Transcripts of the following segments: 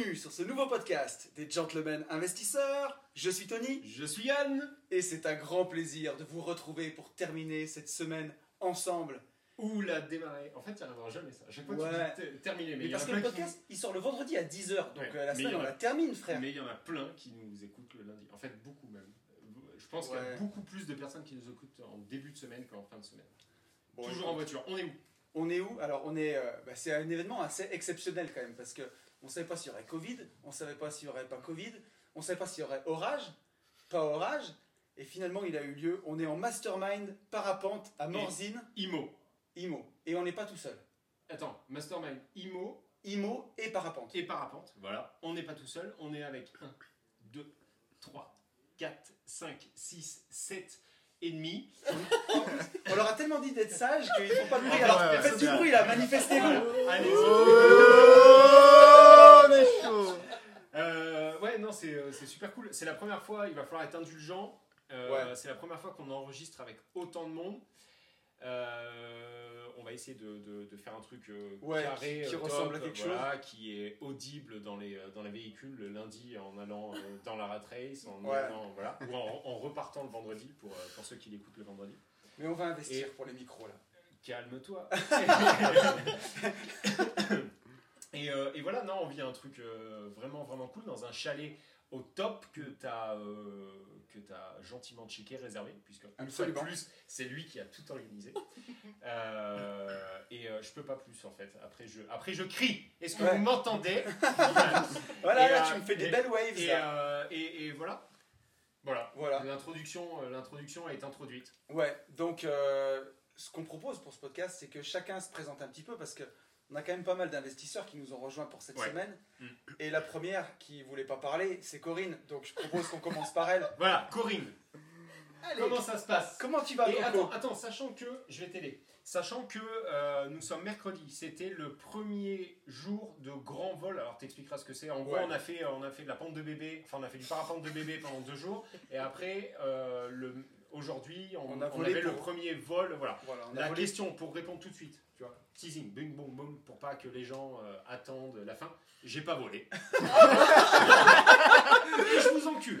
Bienvenue sur ce nouveau podcast des Gentlemen Investisseurs. Je suis Tony Je suis Yann et c'est un grand plaisir de vous retrouver pour terminer cette semaine ensemble. Ou la démarrer. En fait, il n'y arrivera jamais ça. À chaque fois, Ouais. tu dis ter- terminer. Mais Mais parce que le qui podcast il sort le vendredi à 10h donc Ouais, euh, la semaine on a- la termine frère. Mais il y en a plein qui nous écoutent le lundi. En fait, beaucoup même. Je pense qu'il y a beaucoup plus de personnes qui nous écoutent en début de semaine qu'en fin de semaine. Bon, Toujours en voiture. On est où? On est où? Alors on est, euh, bah, c'est un événement assez exceptionnel quand même parce que on savait pas s'il y aurait Covid, on savait pas s'il y aurait pas Covid, on savait pas s'il y aurait orage, pas orage, et finalement il a eu lieu. On est en mastermind parapente à Morzine, IMO. IMO, et on n'est pas tout seul. Attends, Mastermind, IMO IMO et parapente. et parapente. Voilà. On n'est pas tout seul. On est avec 1, 2, 3, 4, 5, 6, 7 et demi. On leur a tellement dit d'être sages qu'ils font pas de bruit. Ah, Alors faites du bruit là, manifestez-vous. Allez-y. On est chaud Euh, ouais, non, c'est euh, c'est super cool. C'est la première fois, il va falloir être indulgent. Euh, Ouais. C'est la première fois qu'on enregistre avec autant de monde. Euh, on va essayer de, de- de faire un truc euh, Ouais, carré, qui ressemble à quelque voilà, qui est audible dans les, dans les véhicules le lundi en allant euh, dans la rat race, en, Ouais. allant, voilà, ou en, en repartant le vendredi pour, pour ceux qui l'écoutent le vendredi. Mais on va investir Et- pour les micros là. Calme-toi. et, euh, et voilà, non, on vit un truc euh, vraiment, vraiment cool dans un chalet au top que tu as, gentiment checké, réservé, puisque Absolument. plus, c'est lui qui a tout organisé. Euh, et euh, je peux pas plus en fait. Après, je, après, je crie. Est-ce que Ouais. vous m'entendez? Voilà, Et, là euh, tu me fais des et- belles waves et, là. euh, et, et voilà. Voilà. Voilà. L'introduction, euh, l'introduction est introduite. Ouais, donc euh, ce qu'on propose pour ce podcast, c'est que chacun se présente un petit peu parce que on a quand même pas mal d'investisseurs qui nous ont rejoints pour cette Ouais. semaine. Mm. Et la première qui voulait pas parler, c'est Corinne. Donc je propose qu'on commence par elle. Voilà, Corinne. Allez, Comment ça se passe comment tu vas, Et attends, attends, sachant que, je vais t'aider, sachant que euh, nous sommes mercredi, c'était le premier jour de grand vol, alors t'expliqueras ce que c'est, en gros Ouais. on, a fait, on a fait de la pente de bébé, enfin on a fait du parapente de bébé pendant deux jours, et après, euh, le, aujourd'hui, on, On a on avait le premier vol, voilà. Voilà, on a La volé- question, pour répondre tout de suite, tu vois, teasing, bing, boum, boum, pour pas que les gens euh, attendent la fin, j'ai pas volé. Et je vous encule.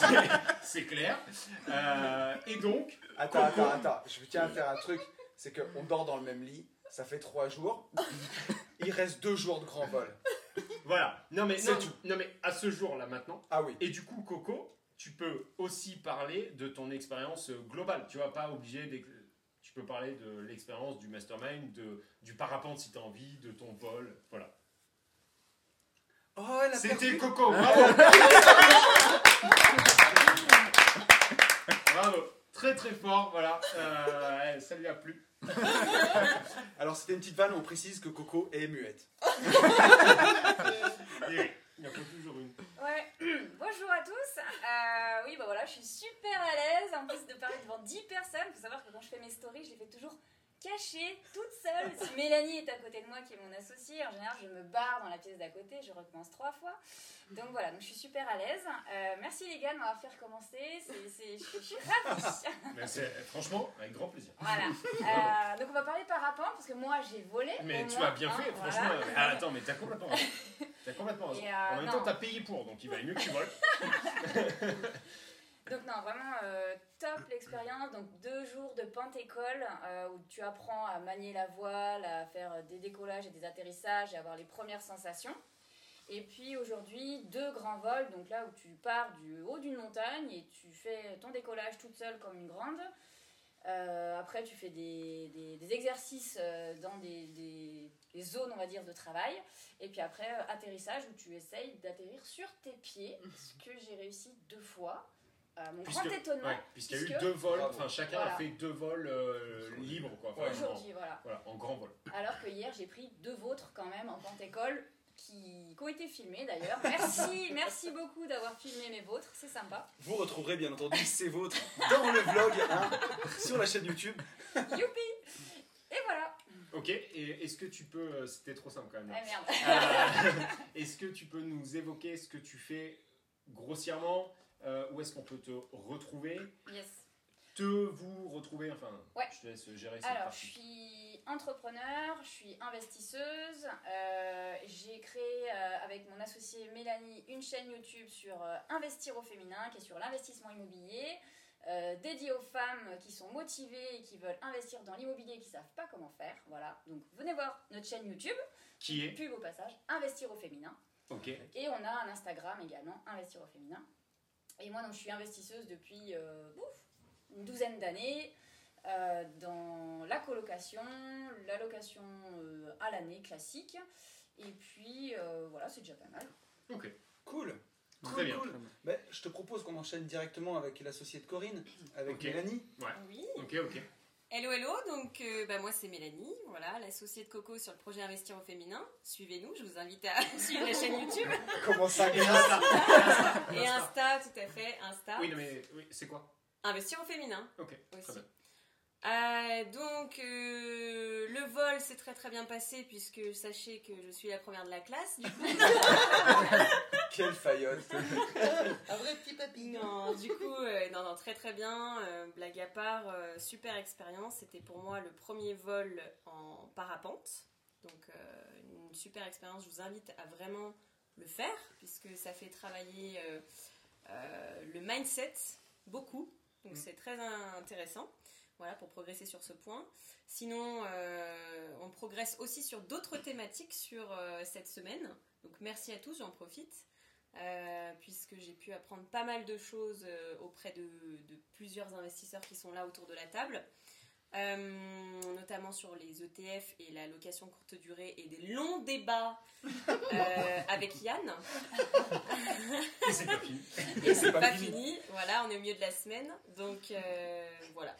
C'est- C'est clair. Euh, et donc, Attends, Coco. attends, attends. Je tiens à faire un truc. C'est qu'on dort dans le même lit. Ça fait trois jours. Il reste deux jours de grand vol. Voilà. Non mais, C'est non, tout. non mais à ce jour-là maintenant. Ah oui. Et du coup, Coco, tu peux aussi parler de ton expérience euh, globale. Tu vas pas obligé d'ex- Tu peux parler de l'expérience du mastermind, de, du parapente si tu as envie, de ton vol. Voilà. Oh, elle a C'était perdu. Coco, bravo Bravo Très très fort, voilà. Euh, ça lui a plu. Alors c'était une petite vanne. On précise que Coco est muette. Et il y en faut toujours une. Ouais, bonjour à tous. Euh, oui, bah voilà, je suis super à l'aise. En plus de parler devant 10 personnes, il faut savoir que quand je fais mes stories, je les fais toujours cachées, toute seule. Si Mélanie est à côté de moi, qui est mon associée, en général, je me barre dans la pièce d'à côté, je recommence trois fois. Donc voilà, donc je suis super à l'aise. Euh, merci les gars de m'avoir fait recommencer. C'est, c'est- je, suis ravie. Mais c'est- franchement, avec grand plaisir. Voilà. Euh, donc on va parler parapente parce que moi j'ai volé. Mais tu moins as bien fait, voilà. franchement. Ah, attends, mais t'as complètement raison. T'as complètement raison. Euh, en même non. temps, t'as payé pour, donc il valait mieux que tu voles. Donc non, vraiment euh, top l'expérience. Donc deux jours de pente-école euh, où tu apprends à manier la voile, à faire des décollages et des atterrissages et avoir les premières sensations. Et puis aujourd'hui, deux grands vols, donc là où tu pars du haut d'une montagne et tu fais ton décollage toute seule comme une grande. Euh, après, tu fais des, des- des exercices euh, dans des, des- zones, on va dire, de travail. Et puis après, euh, atterrissage où tu essayes d'atterrir sur tes pieds, ce que j'ai réussi deux fois. À mon Puisque- grand étonnement, Ouais, puisqu'il y a eu deux vols, enfin chacun Voilà. a fait deux vols euh, libres quoi. Enfin, en- aujourd'hui, voilà. voilà, en grand vol. Alors que hier, j'ai pris deux vôtres quand même en pente-école qui, qui ont été filmés d'ailleurs. Merci, merci beaucoup d'avoir filmé mes vôtres, c'est sympa. Vous retrouverez bien entendu ces vôtres dans le vlog hein, sur la chaîne YouTube. Youpi Et voilà. Ok, et est-ce que tu peux, euh, c'était trop simple quand même. là. Ah merde. Euh, est-ce que tu peux nous évoquer ce que tu fais grossièrement euh, Où est-ce qu'on peut te retrouver Yes. Te vous retrouver Enfin, Ouais. je te laisse gérer cette Alors, je suis entrepreneur, je suis investisseuse. euh, j'ai créé euh, avec mon associée Mélanie une chaîne YouTube sur Investir au féminin, qui est sur l'investissement immobilier, euh, dédiée aux femmes qui sont motivées et qui veulent investir dans l'immobilier et qui ne savent pas comment faire. Voilà. Donc, venez voir notre chaîne YouTube, Qui est? pub au passage, Investir au féminin. Ok. Et on a un Instagram également, Investir au féminin. Et moi, donc, je suis investisseuse depuis euh, une douzaine d'années euh, dans la colocation, la location euh, à l'année classique. Et puis, euh, voilà, c'est déjà pas mal. Ok. Cool. Très Cool, bien. cool. Ben, je te propose qu'on enchaîne directement avec l'associé de Corinne, avec Ok. Mélanie. Oui. Ok, ok. Hello, hello. Donc, euh, bah, moi, c'est Mélanie. Voilà, l'associée de Coco sur le projet Investir au féminin. Suivez-nous. Je vous invite à suivre la chaîne YouTube Comment ça Et Insta. et Insta, tout à fait. Insta. Oui, non, mais oui, c'est quoi? Investir au féminin Ok, aussi. très bien. Euh, donc, euh, le vol s'est très très bien passé puisque sachez que je suis la première de la classe. Du coup, Quelle faillotte Un vrai petit papy. non, du coup, euh, non, non, très très bien. euh, blague à part, euh, super expérience. C'était pour moi le premier vol en parapente. Donc, euh, une super expérience. Je vous invite à vraiment le faire puisque ça fait travailler euh, euh, le mindset beaucoup. Donc, Mm. c'est très intéressant. Voilà, pour progresser sur ce point. Sinon, euh, on progresse aussi sur d'autres thématiques sur euh, cette semaine. Donc merci à tous, j'en profite. euh, puisque j'ai pu apprendre pas mal de choses euh, auprès de, de plusieurs investisseurs qui sont là autour de la table. Euh, notamment sur les ETF et la location courte durée et des longs débats euh, avec Yann. Et c'est pas fini. Et c'est pas pas, fini. fini. Voilà, on est au milieu de la semaine. Donc euh, voilà.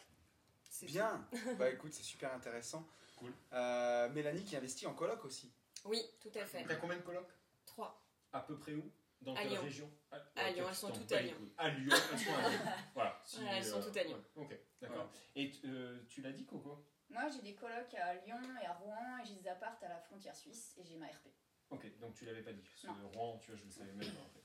Bien. Bah écoute, c'est super intéressant. Cool. Euh, Mélanie qui investit en coloc aussi. Oui, tout à fait. T'as combien de colocs? Trois. À peu près où? Dans À quelle Lyon. région? À Lyon, elles sont toutes à Lyon. À Lyon, elles sont à Lyon. Voilà. si, Voilà, elles sont toutes à Lyon. ouais, Ok, d'accord. Et euh, tu l'as dit, Coco? Moi, j'ai des colocs à Lyon et à Rouen et j'ai des apparts à la frontière suisse et j'ai ma RP. Ok, donc tu l'avais pas dit. Parce que Non. Rouen, tu vois, je le savais même pas en fait.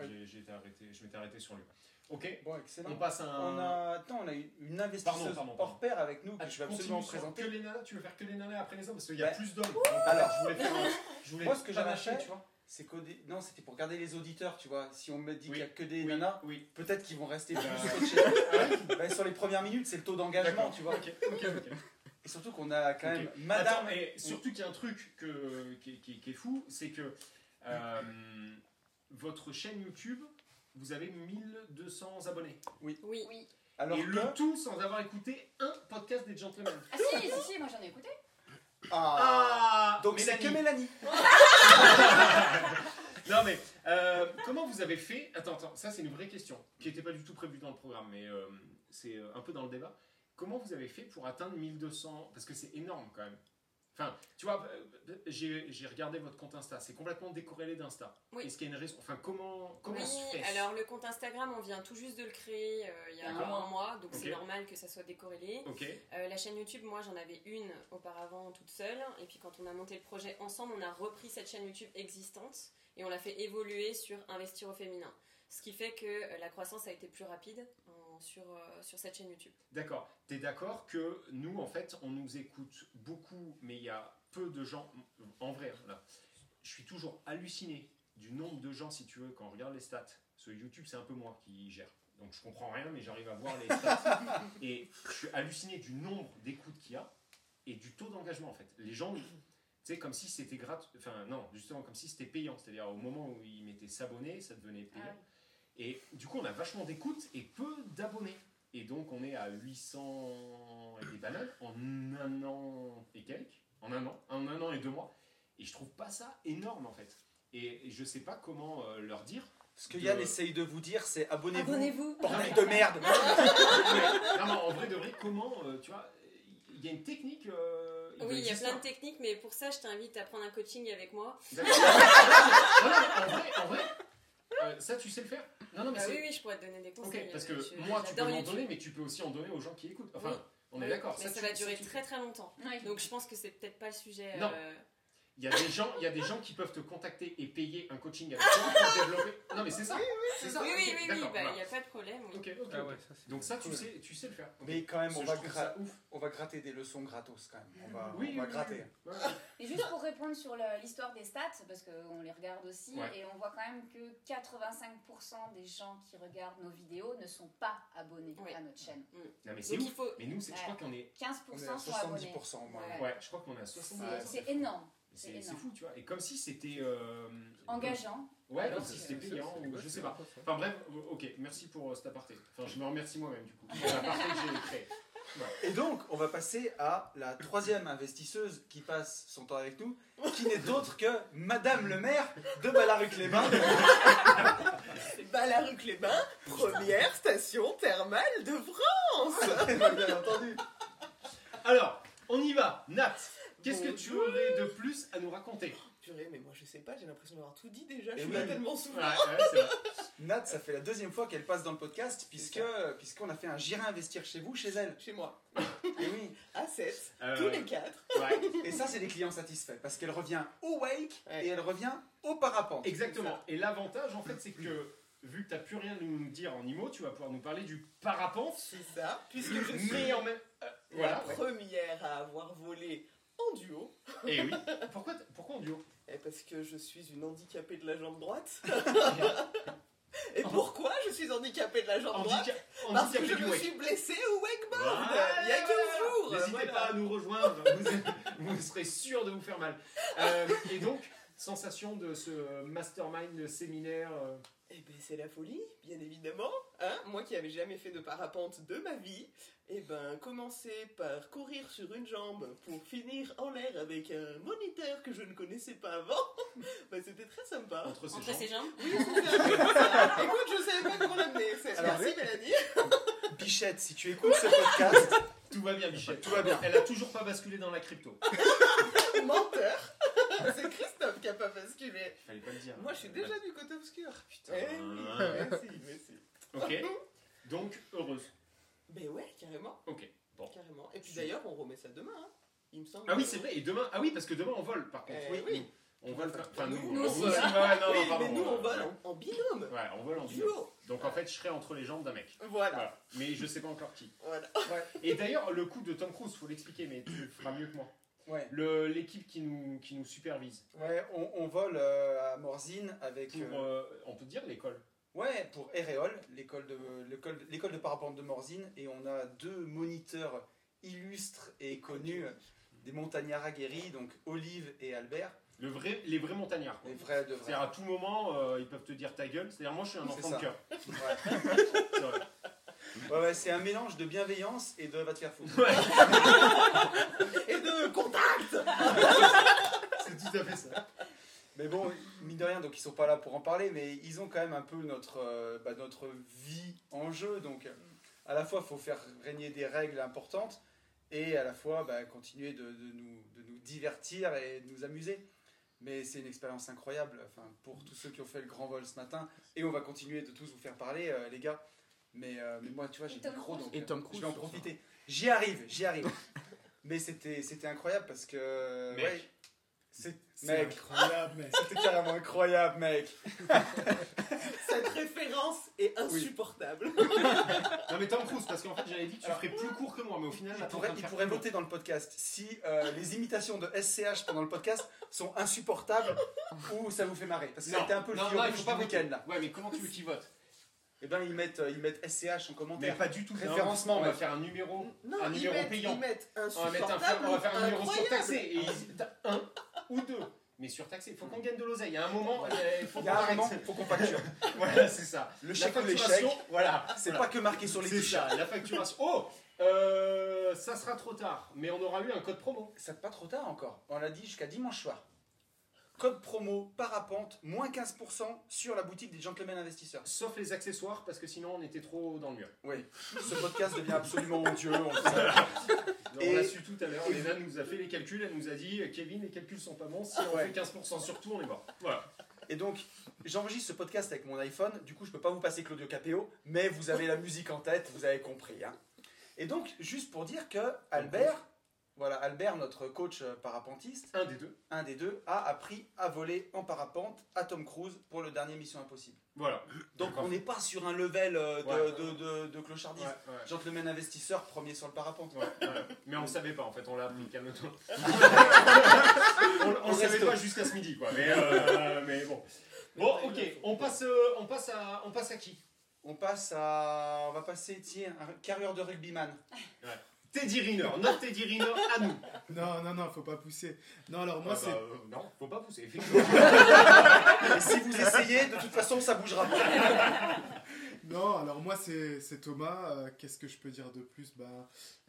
Oui. J'ai- été arrêté, je m'étais arrêté sur lui. Ok, Bon, on excellent. passe à un. On a, attends, on a une une investisseuse Pardon, pardon, pardon. hors pair avec nous que Ah, je tu vais absolument présenter. que les nanas Tu veux faire que les nanas après les hommes Parce qu'il y a Bah, plus d'hommes. Alors, je voulais faire un- je voulais moi, ce que j'avais fait- tu vois. C'est dé- non, c'était pour garder les auditeurs, tu vois. Si on me dit Oui. qu'il y a que des Oui, nanas, peut-être qu'ils vont rester plus Bah, scotchés. Bah, sur les premières minutes, c'est le taux d'engagement, tu vois. Ok, ok, ok. Et surtout qu'on a quand même Madame. Et surtout qu'il y a un truc que, qui est fou, c'est que euh, votre chaîne YouTube, vous avez 1200 abonnés. Oui. Oui. Alors et que. le tout sans avoir écouté un podcast des gentlemen. Ah si, si, si, moi j'en ai écouté. Ah, Donc c'est que Mélanie. Non mais, euh, comment vous avez fait Attends, attends, ça c'est une vraie question, qui n'était pas du tout prévue dans le programme, mais euh, c'est euh, un peu dans le débat. Comment vous avez fait pour atteindre 1200 Parce que c'est énorme quand même. Enfin, tu vois, euh, j'ai regardé votre compte Insta, c'est complètement décorrélé d'Insta. Oui. Est-ce qu'il y a une raison? Enfin, comment, comment Oui, se fait? alors le compte Instagram, on vient tout juste de le créer euh, il y a un mois, donc c'est normal que ça soit décorrélé. Ok, Euh, la chaîne YouTube, moi j'en avais une auparavant toute seule, et puis quand on a monté le projet ensemble, on a repris cette chaîne YouTube existante et on l'a fait évoluer sur Investir au féminin. Ce qui fait que la croissance a été plus rapide sur, euh, sur cette chaîne YouTube. d'accord. T'es d'accord que nous, en fait, on nous écoute beaucoup, mais il y a peu de gens. En vrai, là, je suis toujours halluciné du nombre de gens, si tu veux, quand on regarde les stats. Sur YouTube, c'est un peu moi qui gère. Donc je comprends rien, mais j'arrive à voir les stats. et je suis halluciné du nombre d'écoutes qu'il y a et du taux d'engagement, en fait. Les gens, tu sais, comme si c'était gratuit. Enfin, non, justement, comme si c'était payant. C'est-à-dire, au moment où ils mettaient s'abonner, ça devenait payant. Ah Et du coup, on a vachement d'écoutes et peu d'abonnés. Et donc, on est à 800 et des bananes en un an et quelques. En un an. En un an et deux mois. Et je trouve pas ça énorme, en fait. Et je sais pas comment euh, leur dire. Ce que Yann essaye de vous dire, c'est abonnez-vous. Abonnez-vous. Bordel de merde non, mais en vrai de vrai, comment, euh, tu vois, il y a une technique. euh, Oui, il y a plein de techniques, mais pour ça, je t'invite à prendre un coaching avec moi. D'accord. Non, non, mais en vrai, en vrai euh, ça tu sais le faire Non, non, mais Ah oui, oui, je pourrais te donner des Ok, conseils. parce que euh, je- moi tu peux m'en donner, mais tu peux aussi en donner aux gens qui écoutent. Enfin, Oui. on est Oui, d'accord. Mais ça, tu- va durer tu- très très longtemps. Oui. Donc je pense que c'est peut-être pas le sujet. Non. euh, Il y, a des gens, il y a des gens qui peuvent te contacter et payer un coaching avec toi pour développer. Non, mais c'est ça. c'est ça. Oui, oui, oui, oui, d'accord, bah, il voilà. n'y a pas de problème. oui. Ok, ok. Ah ouais, ça, Donc ça, tu cool. sais, tu sais le faire. Mais quand même, on va, trouve gra- ça ouf. on va gratter des leçons gratos quand même. On va, Oui, on va oui, oui, gratter. oui. Ouais. Et juste pour répondre sur la- l'histoire des stats, parce qu'on les regarde aussi, Ouais. et on voit quand même que 85% des gens qui regardent nos vidéos ne sont pas abonnés à notre chaîne. Non, mais c'est Donc ouf. faut. Mais nous, c'est- je crois qu'on est. 15% On est à sont abonnés. 70% au moins. Ouais. Je crois qu'on est à 60. Ouais, C'est énorme, C'est fou, tu vois. Et comme si c'était. euh, engageant. Ouais, comme si c'était payant ou je sais pas. Enfin bref, ok, merci pour euh, cet aparté. Enfin, je me remercie moi-même du coup. pour l'aparté que j'ai créé. Et donc, on va passer à la troisième investisseuse qui passe son temps avec nous, qui n'est autre que Madame le maire de Balaruc-les-Bains. Balaruc-les-Bains, première station thermale de France. Bien entendu. Alors, on y va. Nat, qu'est-ce que tu Bonjour. aurais de plus à nous raconter Purée, mais moi je sais pas, j'ai l'impression d'avoir tout dit déjà. Et Je suis là tellement souvent. Nat, ça fait la deuxième fois qu'elle passe dans le podcast, puisque puisqu'on a fait un J'irai investir chez vous, chez elle. Chez moi. Et oui. À 7, Euh, tous les quatre. ouais, Et ça, c'est des clients satisfaits, parce qu'elle revient au wake Ouais. et elle revient au parapente. exactement. Et l'avantage, en fait, c'est que vu que tu n'as plus rien à nous dire en IMO, tu vas pouvoir nous parler du parapente. C'est ça, puisque je suis Mais en même. euh, la voilà. ouais. première à avoir volé en duo. Et oui. Pourquoi, pourquoi en duo? Eh, parce que je suis une handicapée de la jambe droite. Et pourquoi je suis handicapée de la jambe droite? Parce que je me suis blessée au wakeboard Voilà, il y a 15 jours. N'hésitez voilà. pas à nous rejoindre, vous, serez sûr de vous faire mal. Euh, et donc, sensation de ce mastermind de séminaire. euh, Eh ben c'est la folie, bien évidemment. Hein Moi qui avais jamais fait de parapente de ma vie, eh ben commencer par courir sur une jambe pour finir en l'air avec un moniteur que je ne connaissais pas avant, ben c'était très sympa. entre ses Entre jambes. ses jambes. Oui, ça. Écoute, je savais pas comment l'amener. Merci Mélanie. Bichette, si tu écoutes ce podcast, Tout va bien, Michel. tout va bien. Elle a toujours pas basculé dans la crypto. Menteur. C'est Christophe qui a pas basculé. Fallait pas le dire. Moi je suis déjà du côté obscur. Putain. Eh oui, merci, merci. Ok. Donc, heureuse. Ben ouais, carrément. Ok. Bon. Carrément. Et puis d'ailleurs, on remet ça demain, hein, il me semble. Ah oui, c'est vrai. Et demain. Ah oui, parce que demain on vole par contre. Eh oui. On vole. Enfin, nous. Nous on vole. Ouais, non, oui, non, pardon, mais nous on vole en, en binôme. Ouais, on vole en. Duo. Donc en fait, je serai entre les jambes d'un mec. Voilà. Voilà. Mais je sais pas encore qui. voilà. Et d'ailleurs, le coup de Tom Cruise, faut l'expliquer, mais tu le feras mieux que moi. Ouais. Le- L'équipe qui nous, qui nous supervise. Ouais, on, on vole euh, à Morzine avec. Pour, euh, euh, on peut dire l'école. Ouais, pour Eréol, l'école de, l'école, l'école de parapente de Morzine, et on a deux moniteurs illustres et connus, des montagnards aguerris, donc Olive et Albert, Le vrai, les vrais montagnards. quoi. les vrais de vrais. C'est-à-dire à tout moment, euh, ils peuvent te dire ta gueule. C'est-à-dire moi, je suis un enfant de cœur. Ouais. Ouais, ouais, c'est un mélange de bienveillance et de va te faire foutre. Et de contact C'est tout à fait ça. Mais bon, mine de rien, donc ils sont pas là pour en parler, mais ils ont quand même un peu notre, euh, bah, notre vie en jeu. Donc euh, à la fois, il faut faire régner des règles importantes et à la fois bah, continuer de, de nous, de nous divertir et de nous amuser. Mais c'est une expérience incroyable enfin, pour tous ceux qui ont fait le grand vol ce matin. Et on va continuer de tous vous faire parler, euh, les gars. Mais, euh, mais moi, tu vois, j'ai micro, Cruise. donc Et Tom je Cruise vais en profiter. J'y arrive, j'y arrive. mais c'était c'était incroyable parce que... Mec. ouais, c'est- incroyable, mec. c'était carrément incroyable, mec. Cette référence est insupportable. Non mais Tom Cruise, parce qu'en fait j'avais dit que tu Alors- ferais plus court que moi, mais au final Il pourrait, il voter dans le podcast si euh, les imitations de SCH pendant le podcast sont insupportables ou ça vous fait marrer. Parce que c'était un peu le non, non, il faut pas week-end là. Ouais, mais comment tu veux qu'ils votent Et ben ils mettent, euh, ils mettent SCH en Mais commentaire. pas du tout. Référencement, On va faire un numéro. Non, Un ils numéro mettent, payant. ils mettent On va, mettre un, on va faire un numéro surtaxé. Et ils- t'as un ou deux. Mais surtaxé, il faut qu'on gagne de l'oseille. Il y a un moment, il faut Il qu'on arrête. faut qu'on facture. Voilà, c'est ça. Le La chèque ou facturation, l'échec, voilà. c'est Voilà. pas que marqué sur les ça, la facturation. Oh euh, Ça sera trop tard, mais on aura eu un code promo. C'est pas trop tard encore. On l'a dit jusqu'à dimanche soir. Code promo parapente, moins 15% sur la boutique des Gentlemen Investisseurs. Sauf les accessoires, parce que sinon on était trop dans le mur. Oui, ce podcast devient absolument odieux. on l'a su tout à l'heure, Léna nous a fait les calculs, elle nous a dit Kevin, les calculs sont pas bons, si on Ouais. fait 15% sur tout, on est mort. Voilà. Et donc, j'enregistre ce podcast avec mon iPhone, du coup, je peux pas vous passer Claudio Capéo, mais vous avez la musique en tête, vous avez compris. hein. Et donc, juste pour dire que Albert, voilà, Albert, notre coach euh, parapentiste, Un des deux. un des deux, a appris à voler en parapente à Tom Cruise pour le dernier Mission Impossible. Voilà. Donc, on n'est pas sur un level euh, de, Ouais. de, de- de. Ouais, ouais. Gentleman investisseur, premier sur le parapente. Ouais, ouais. Mais on savait pas en fait, on l'a appris, calme-toi. on le savait pas jusqu'à ce midi quoi, mais, euh, mais bon. Bon, ok, on passe, euh, on, passe à, on passe à qui? On passe à. On va passer, tiens, un carrière de rugbyman. Teddy Riner, notre Teddy Riner à nous. Non, non, non, faut pas pousser. Non, alors moi, Ah c'est. bah, euh, non, faut pas pousser, effectivement. Si vous essayez, de toute façon, ça bougera pas. Non, alors moi, c'est c'est Thomas. Euh, Qu'est-ce que je peux dire de plus? Bah,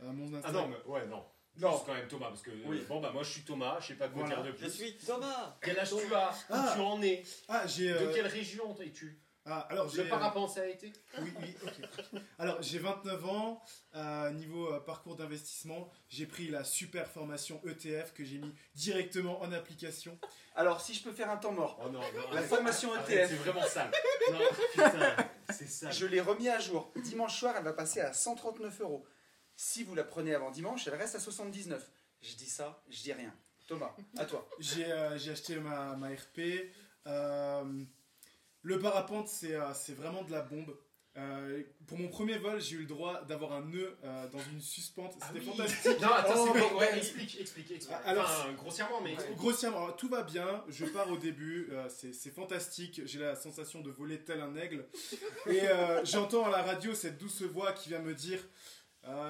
euh, mon Ah Instagram. non, mais, ouais, non. Non. Juste quand même Thomas, parce que Oui. euh, bon bah moi je suis Thomas, je sais pas quoi Voilà. dire de Je plus. suis Thomas. Quel âge tu as? Ah. Où tu en es? Ah. De euh, quelle région es-tu? Ah, alors j'ai. Le parapente ça a été Oui, oui, ok. Alors, j'ai 29 ans. euh, niveau euh, parcours d'investissement, j'ai pris la super formation ETF que j'ai mis directement en application. Alors, si je peux faire un temps mort, Oh non, non. la arrête. formation Arrête, ETF, C'est vraiment sale. Non, putain, c'est sale. je l'ai remis à jour. Dimanche soir, elle va passer à 139 euros. Si vous la prenez avant dimanche, elle reste à 79. Je dis ça, je dis rien. Thomas, à toi. J'ai euh, j'ai acheté ma, ma RP. euh, le parapente, c'est euh, vraiment de la bombe. Euh, pour mon premier vol, j'ai eu le droit d'avoir un nœud euh, dans une suspente. Ah C'était oui. fantastique. Non, attends, Oh, bon, ouais, explique, explique, explique. Ah, alors, enfin, grossièrement, mais explique. Grossièrement, tout va bien. Je pars au début, euh, c'est fantastique. J'ai la sensation de voler tel un aigle. Et j'entends à la radio cette douce voix qui vient me dire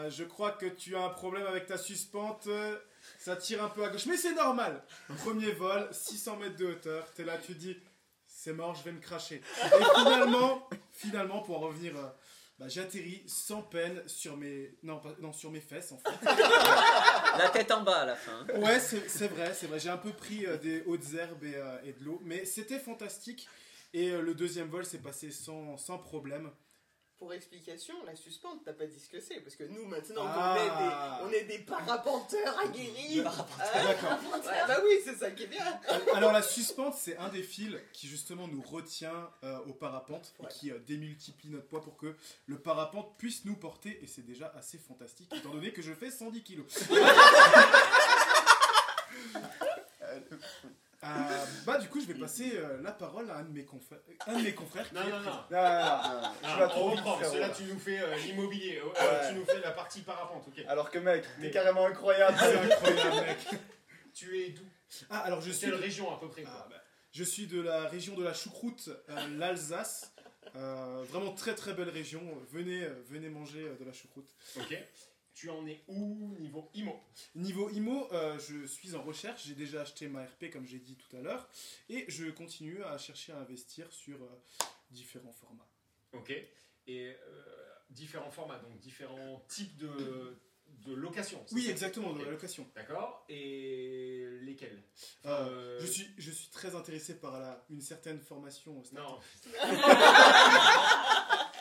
Je crois que tu as un problème avec ta suspente. Ça tire un peu à gauche. Mais c'est normal. Premier vol, 600 mètres de hauteur. T'es là, tu dis C'est mort, je vais me cracher. Et finalement, finalement pour en revenir. euh, bah, J'atterris sans peine sur mes non, pas- non sur mes fesses en fait. La tête en bas à la fin. Ouais, c'est c'est vrai, c'est vrai. J'ai un peu pris euh, des hautes herbes et, euh, et de l'eau, mais c'était fantastique. Et euh, le deuxième vol s'est passé sans, sans problème. Pour explication, la suspente, t'as pas dit ce que c'est, parce que nous maintenant, Ah. on, est des, on est des parapenteurs aguerris. Ah, D'accord. ouais, bah oui, c'est ça qui est bien. Alors la suspente, c'est un des fils qui justement nous retient euh, au parapente et qui euh, démultiplie notre poids pour que le parapente puisse nous porter. Et c'est déjà assez fantastique, étant donné que je fais 110 kilos. Euh, bah du coup, je vais passer euh, la parole à un de mes confrères, un de mes confrères qui Non, est non, présent. non. Non, non, non, tu vas on trop vite, reprend, parce que frérot. là tu nous fais euh, l'immobilier, euh, Ouais. tu nous fais la partie parapente, ok. Alors que mec, Mais- t'es carrément incroyable. C'est incroyable, mec. Tu es d'où? Ah, alors je suis Quelle de- région à peu près Ah, bah, je suis de la région de la choucroute, euh, l'Alsace. Euh, vraiment très très belle région. Venez, euh, venez manger euh, de la choucroute. Ok. Tu en es où niveau IMO Niveau IMO, euh, je suis en recherche. J'ai déjà acheté ma RP comme j'ai dit tout à l'heure. Et je continue à chercher à investir sur euh, différents formats. Ok. Et euh, différents formats, donc différents types de, de location. Oui, exactement, de la location. D'accord. Et lesquels? Je, suis, je suis très intéressé par la, une certaine formation. au. Non.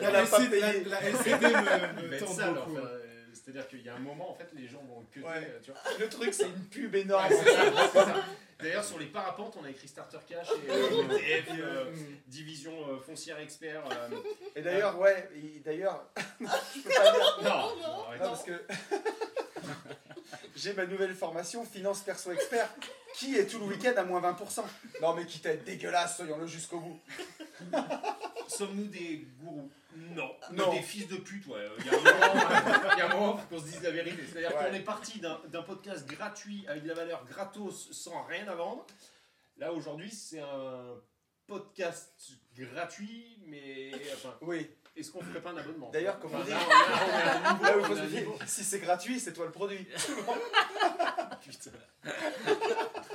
La, LCD, la, payé. la LCD me, me Mais tente ça, beaucoup. enfin, euh, C'est-à-dire qu'il y a un moment, en fait, les gens vont que Ouais. tu vois. Le truc, c'est une pub énorme. Ouais, c'est ça, c'est ça. D'ailleurs, sur les parapentes, on a écrit Starter Cash et euh, ETF, euh, division euh, foncière expert. euh, Et d'ailleurs, ouais, d'ailleurs, je peux pas dire. Non, non. Non, parce que j'ai ma nouvelle formation finance perso expert qui est tout le week-end à moins 20%. Non, mais quitte à être dégueulasse, soyons-le jusqu'au bout. Sommes-nous des gourous Non. Non. Mais des fils de pute, ouais. Il y a un moment, il y a un moment qu'on se dise la vérité. C'est-à-dire Ouais. qu'on est parti d'un podcast gratuit avec de la valeur gratos sans rien à vendre. Là, aujourd'hui, c'est un podcast gratuit, mais enfin, Oui, est-ce qu'on ferait pas un abonnement? D'ailleurs, comme on Enfin, dit- là, on a- on a là il on faut se niveau. si c'est gratuit, c'est toi le produit. Putain.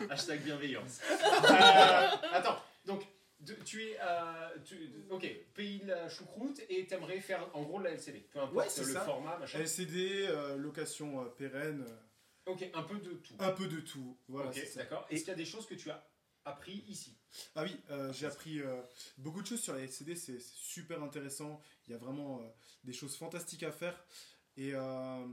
Hashtag bienveillance. Euh, attends, de- tu es à. tu- ok, pays de la choucroute et t'aimerais faire en gros de la LCD. Peu importe Ouais, le ça. format, machin. LCD, euh, location euh, pérenne. euh, Ok, un peu de tout. Un peu de tout. Voilà, ok, d'accord. Est-ce qu'il y a des choses que tu as appris ici? Ah oui, euh, j'ai appris euh, beaucoup de choses sur la LCD, c'est super intéressant. Il y a vraiment euh, des choses fantastiques à faire. Et euh,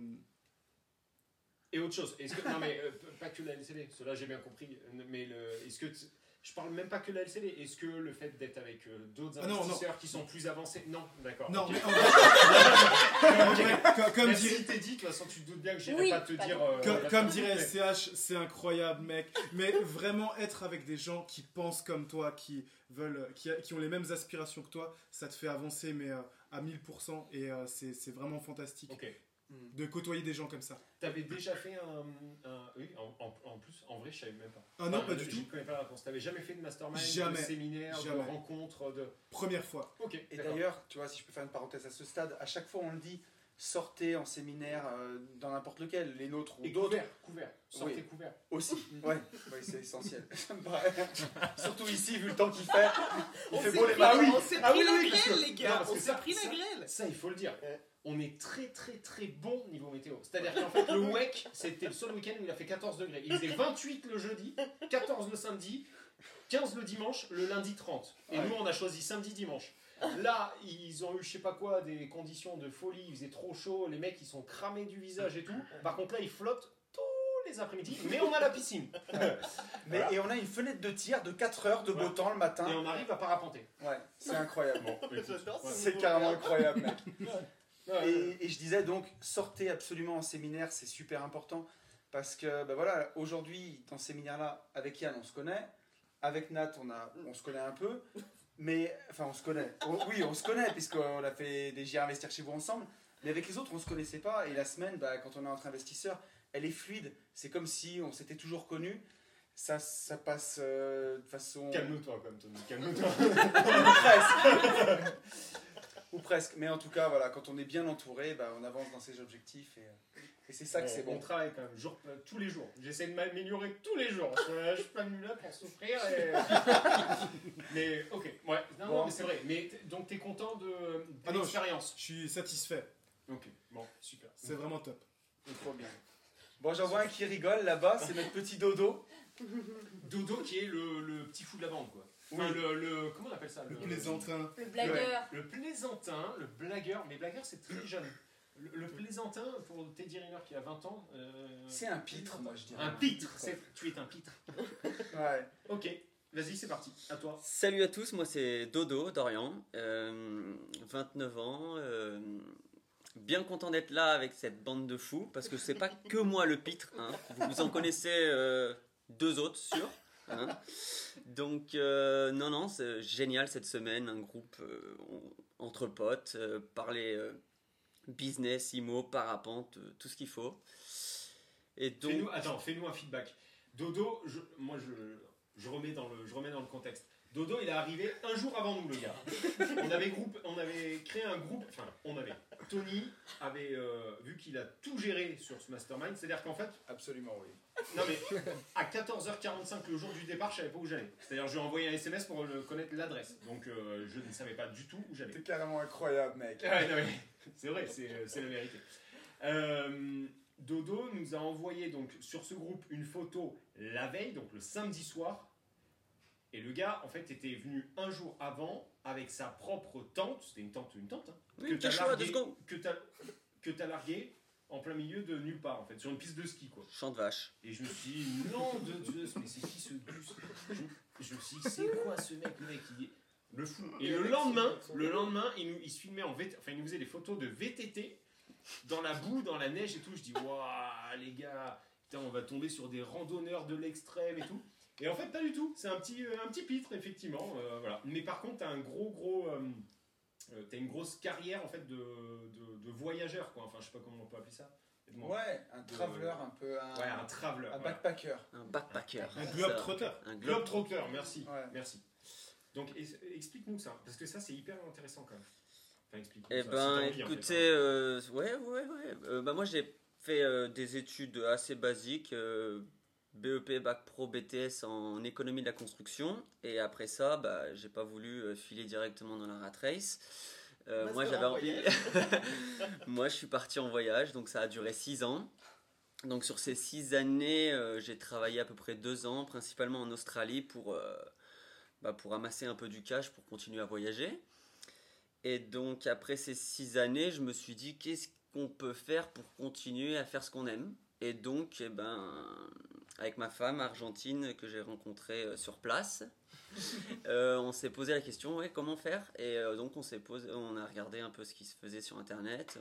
Et autre chose, est-ce que non mais euh, pas que la LCD, cela j'ai bien compris, euh, mais le, est-ce que t- je parle même pas que de la LCD, est-ce que le fait d'être avec euh, d'autres Ah non, non. investisseurs qui sont plus avancés, non, d'accord. non, ok. mais en vrai, comme, comme Merci, dirait, t'es dit, de toute façon tu te doutes bien que j'irai Oui, pas te pardon. dire. euh, comme, la comme fin, dirait mais- SCH, c'est incroyable, mec. Mais vraiment être avec des gens qui pensent comme toi, qui veulent, qui, qui ont les mêmes aspirations que toi, ça te fait avancer, mais euh, à 1000%. Et euh, c'est c'est vraiment fantastique Ok. De côtoyer des gens comme ça. T'avais déjà fait un, un- oui, en, en- en plus, en vrai, je savais même pas. Ah non, pas je- du Je tout. connais pas la réponse. T'avais jamais fait de mastermind, Jamais. de séminaire, de Jamais. rencontre, de. Première fois. Ok. Et d'ailleurs, tu vois, si je peux faire une parenthèse à ce stade, à chaque fois on le dit, sortez en séminaire euh, dans n'importe lequel, les nôtres ou Et d'autres couvert, couvert. Sortez Oui. couvert. aussi. Ouais, ouais c'est essentiel. Ça me paraît. Surtout ici, vu le temps qu'il fait. Il On fait beau les matins. on s'est Ah pris oui, la oui, grêle, que- les gars. On s'est ça- pris la ça- grêle. Ça, il faut le dire. On est très très très bon niveau météo. C'est-à-dire qu'en fait, le WEC, c'était le seul week-end où il a fait 14 degrés. Il faisait 28 le jeudi, 14 le samedi, 15 le dimanche, le lundi 30. Et Ouais. nous, on a choisi samedi-dimanche. Là, ils ont eu, je sais pas quoi, des conditions de folie. Il faisait trop chaud. Les mecs, ils sont cramés du visage et tout. Par contre, là, ils flottent tous les après-midi. Mais on a la piscine. Mais, Voilà. Et on a une fenêtre de tir de 4 heures de beau Ouais. temps le matin. Et on arrive à parapenter. Ouais, c'est incroyable. Bon, C'est carrément incroyable, mec. Et, et je disais donc, sortez absolument en séminaire, c'est super important. Parce que, ben voilà, aujourd'hui, dans ce séminaire-là, avec Yann, on se connaît. Avec Nat, on, a, on se connaît un peu. Mais, enfin, on se connaît. Oh, oui, on se connaît, puisqu'on a fait des JR Investir chez vous ensemble. Mais avec les autres, on se connaissait pas. Et la semaine, bah, quand on est entre investisseurs, elle est fluide. C'est comme si on s'était toujours connus. Ça, ça passe euh, de façon. Calme-toi, comme Tony. Calme-toi. Ou presque. Mais en tout cas, voilà, quand on est bien entouré, bah, on avance dans ses objectifs. Et, et c'est ça que c'est On bon. travaille quand même jour, euh, tous les jours. J'essaie de m'améliorer tous les jours. Euh, je suis pas venu là pour souffrir. et- mais ok, ouais. Non, mais c'est vrai. Mais donc t'es content de, de Ah l'expérience? Je suis satisfait. Ok, bon, super. C'est vraiment top. Trop bien. Bon, j'en vois un qui rigole là-bas, c'est notre petit dodo. Dodo qui est le, le petit fou de la bande, quoi. Enfin, Oui. le, le- comment on appelle ça? Le plaisantin. Le blagueur. Le plaisantin, le blagueur. Mais blagueur, c'est très jeune. Le, le plaisantin, pour Teddy Riner qui a 20 ans. euh, C'est un pitre, moi je dirais. Un pitre. c'est- Tu es un pitre. Ouais. Ok, vas-y, c'est parti. À toi. Salut à tous, moi c'est Dodo Dorian, euh, 29 ans. euh, bien content d'être là avec cette bande de fous parce que c'est pas que moi le pitre, hein. vous, vous en connaissez euh, deux autres sûr. Hein. Donc euh, non non c'est génial cette semaine, un groupe euh, entre potes, euh, parler business, IMO, parapente, tout ce qu'il faut. Et donc Fais-nous, attends, fais-nous un feedback. Dodo, moi dans le, je remets dans le contexte. Dodo, il est arrivé un jour avant nous, le gars. On avait, groupe, on avait créé un groupe, enfin, on avait. Tony avait euh, vu qu'il a tout géré sur ce mastermind, c'est-à-dire qu'en fait, Absolument, oui. non mais à 14h45 le jour du départ, je savais pas où j'allais. C'est-à-dire, je lui ai envoyé un SMS pour le- connaître l'adresse. Donc, euh, je ne savais pas du tout où j'allais. C'est carrément incroyable, mec. Ouais, non, mais c'est vrai, c'est c'est la vérité. Euh, Dodo nous a envoyé donc sur ce groupe une photo la veille, donc le samedi soir. Et le gars, en fait, était venu un jour avant avec sa propre tente. C'était une tente, une tente. hein, Oui, t'as largué- que t'as que t'as largué en plein milieu de nulle part, en fait, sur une piste de ski, quoi. Chant de vache. Et je me suis dit, non de Dieu, mais c'est qui ce gus je, je me suis dit, c'est quoi ce mec, le mec il est le fou. Et le lendemain, le lendemain, il, nous, il se filmait en VT, enfin il nous faisait des photos de VTT dans la boue, dans la neige et tout. Je dis, waouh, les gars, putain, on va tomber sur des randonneurs de l'extrême et tout. Et en fait, pas du tout. C'est un petit, euh, un petit pitre, effectivement. euh, voilà. Mais par contre, t'as un gros, gros. euh, t'as une grosse carrière en fait de, de, de voyageur, quoi. Enfin, je sais pas comment on peut appeler ça. Ouais, un traveler un peu. Un, Ouais, un traveler. un voilà. backpacker. Un backpacker. Un globe-trotter. Un globe Globetrotter, merci. Ouais. Merci. Donc, explique-nous ça, parce que ça, c'est hyper intéressant quand même. Enfin, explique Eh ben, écoutez, euh, ouais, ouais, ouais. Euh, bah, moi, j'ai fait euh, des études assez basiques, euh, BEP, Bac Pro, BTS en économie de la construction. Et après ça, bah, j'ai pas voulu euh, filer directement dans la rat race. Euh, moi, j'avais en envie. moi, je suis parti en voyage, donc ça a duré 6 ans. donc sur ces six années, euh, j'ai travaillé à peu près deux ans, principalement en Australie, pour, euh, bah, pour amasser un peu du cash pour continuer à voyager. Et donc après ces six années, je me suis dit qu'est-ce qu'on peut faire pour continuer à faire ce qu'on aime? Et donc, eh ben, avec ma femme argentine que j'ai rencontrée euh, sur place, euh, on s'est posé la question ouais, comment faire? Et euh, donc on s'est posé, on a regardé un peu ce qui se faisait sur internet.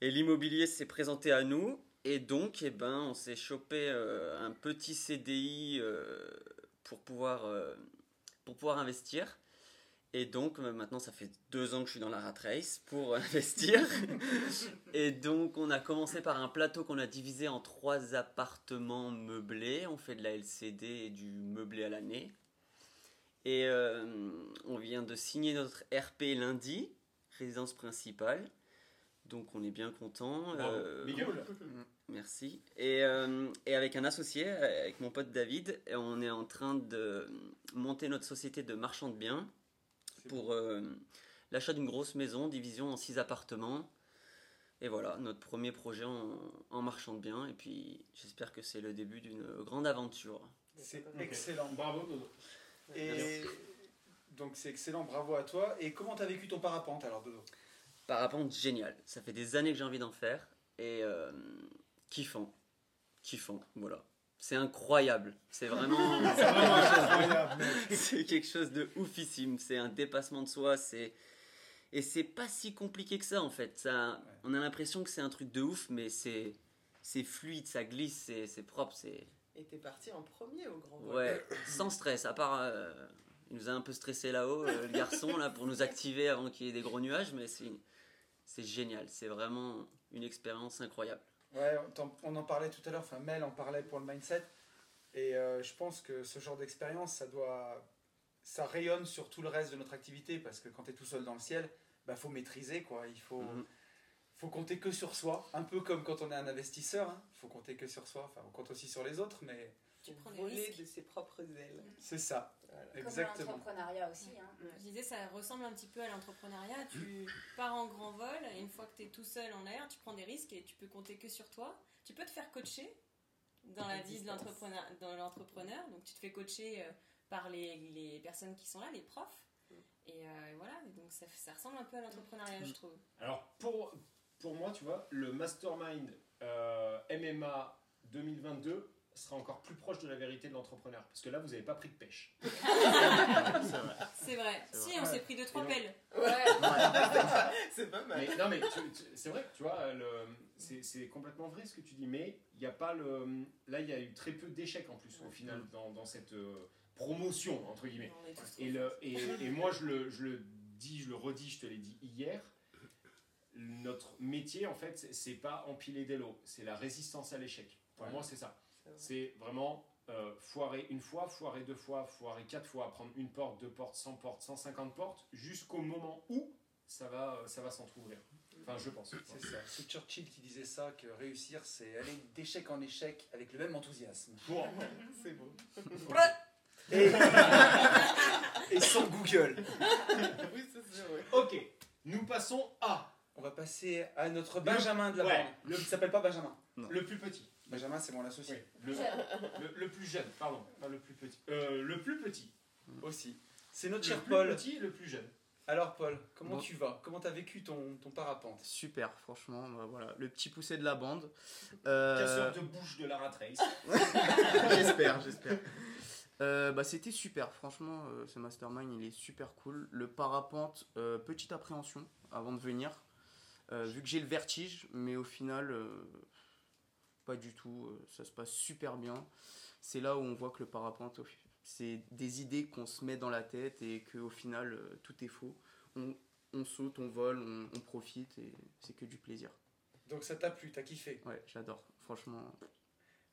et l'immobilier s'est présenté à nous. Et donc, eh ben, on s'est chopé un petit CDI pour, pouvoir, pour pouvoir investir. Et donc, euh, maintenant, ça fait deux ans que je suis dans la rat race pour investir. et donc, on a commencé par un plateau qu'on a divisé en trois appartements meublés. On fait de la LCD et du meublé à l'année. Et euh, on vient de signer notre RP lundi, résidence principale. Donc, on est bien content. Bravo. Euh. Merci. Et, euh, et avec un associé, avec mon pote David, on est en train de monter notre société de marchand de biens pour euh, l'achat d'une grosse maison, division en six appartements. Et voilà, notre premier projet en, en marchand de biens. Et puis j'espère que c'est le début d'une grande aventure. C'est excellent. Bravo, Dodo. Et donc c'est excellent, bravo à toi. Et comment t'as vécu ton parapente alors, Dodo? Parapente génial. Ça fait des années que j'ai envie d'en faire. Et euh, kiffant. Kiffant, voilà. C'est incroyable. C'est vraiment. C'est vraiment incroyable, mec. c'est quelque chose de oufissime. C'est un dépassement de soi. C'est et c'est pas si compliqué que ça en fait. Ça, on a l'impression que c'est un truc de ouf, mais c'est c'est fluide, ça glisse, c'est c'est propre, c'est Et t'es parti en premier au grand vol. ouais, sans stress. À part, euh, il nous a un peu stressé là-haut, euh, le garçon là, pour nous activer avant qu'il y ait des gros nuages, mais c'est c'est génial. C'est vraiment une expérience incroyable. Ouais, on en parlait tout à l'heure, enfin Mel en parlait pour le mindset. Et euh, je pense que ce genre d'expérience, ça doit. Ça rayonne sur tout le reste de notre activité parce que quand tu es tout seul dans le ciel, bah faut maîtriser quoi. Il faut, Mhm. faut compter que sur soi. Un peu comme quand on est un investisseur, hein. faut compter que sur soi. Enfin, on compte aussi sur les autres, mais Tu prends risques. de ses propres ailes. c'est ça. Voilà. Comme Exactement. l'entrepreneuriat aussi. Hein. Je disais, ça ressemble un petit peu à l'entrepreneuriat. Tu pars en grand vol, et une fois que tu es tout seul en l'air, tu prends des risques et tu peux compter que sur toi. Tu peux te faire coacher dans la vie de l'entrepreneur. dans l'entrepreneur. Donc tu te fais coacher euh, par les, les personnes qui sont là, les profs. Et euh, voilà, et donc ça, ça ressemble un peu à l'entrepreneuriat, je trouve. Alors, pour, pour moi, tu vois, le mastermind euh, MMA 2022 sera encore plus proche de la vérité de l'entrepreneur. Parce que là, vous n'avez pas pris de pêche. C'est vrai. Si, vrai. on s'est pris deux, trois pelles. Ouais. C'est pas mal. Mais, non, mais c'est vrai que tu vois, c'est complètement vrai ce que tu dis. Mais il n'y a pas le. Là, il y a eu très peu d'échecs en plus, au final, dans, dans cette euh, promotion, entre guillemets. Et, le, et, et moi, je le, je le dis, je le redis, je te l'ai dit hier. Notre métier, en fait, c'est- c'est pas empiler des lots, c'est la résistance à l'échec. Pour Ouais. moi, c'est ça. C'est vrai. Vraiment euh, foirer une fois, foirer deux fois, foirer quatre fois, prendre une porte, deux portes, 100 portes, 150 portes, jusqu'au moment où ça va, ça va s'entrouvrir. Enfin, je pense. C'est ça. C'est Churchill qui disait ça, que réussir, c'est aller d'échec en échec avec le même enthousiasme. Bon, C'est beau. Et, et sans Google. oui, c'est oui. ok. Nous passons à On va passer à notre Benjamin de la ouais, bande. le, Il s'appelle pas Benjamin. le plus petit. Benjamin, c'est mon associé. Oui, le, le- le plus jeune, pardon, pas le plus petit. Euh, le plus petit. Aussi. C'est notre Le cher plus Paul. petit et le plus jeune. Alors, Paul, comment Bon. tu vas? Comment t'as vécu ton, ton parapente? Super, franchement, bah, voilà, le petit poussé de la bande. Euh, Casseur de bouche de la rat race. j'espère, j'espère. Euh, bah, c'était super, franchement, euh, ce mastermind il est super cool. Le parapente, euh, petite appréhension avant de venir, euh, vu que j'ai le vertige, mais au final, euh, pas du tout, euh, ça se passe super bien. C'est là où on voit que le parapente, c'est des idées qu'on se met dans la tête et qu'au final, euh, tout est faux. On, on saute, on vole, on, on profite et c'est que du plaisir. Donc ça t'a plu, t'as kiffé. Ouais, j'adore, franchement.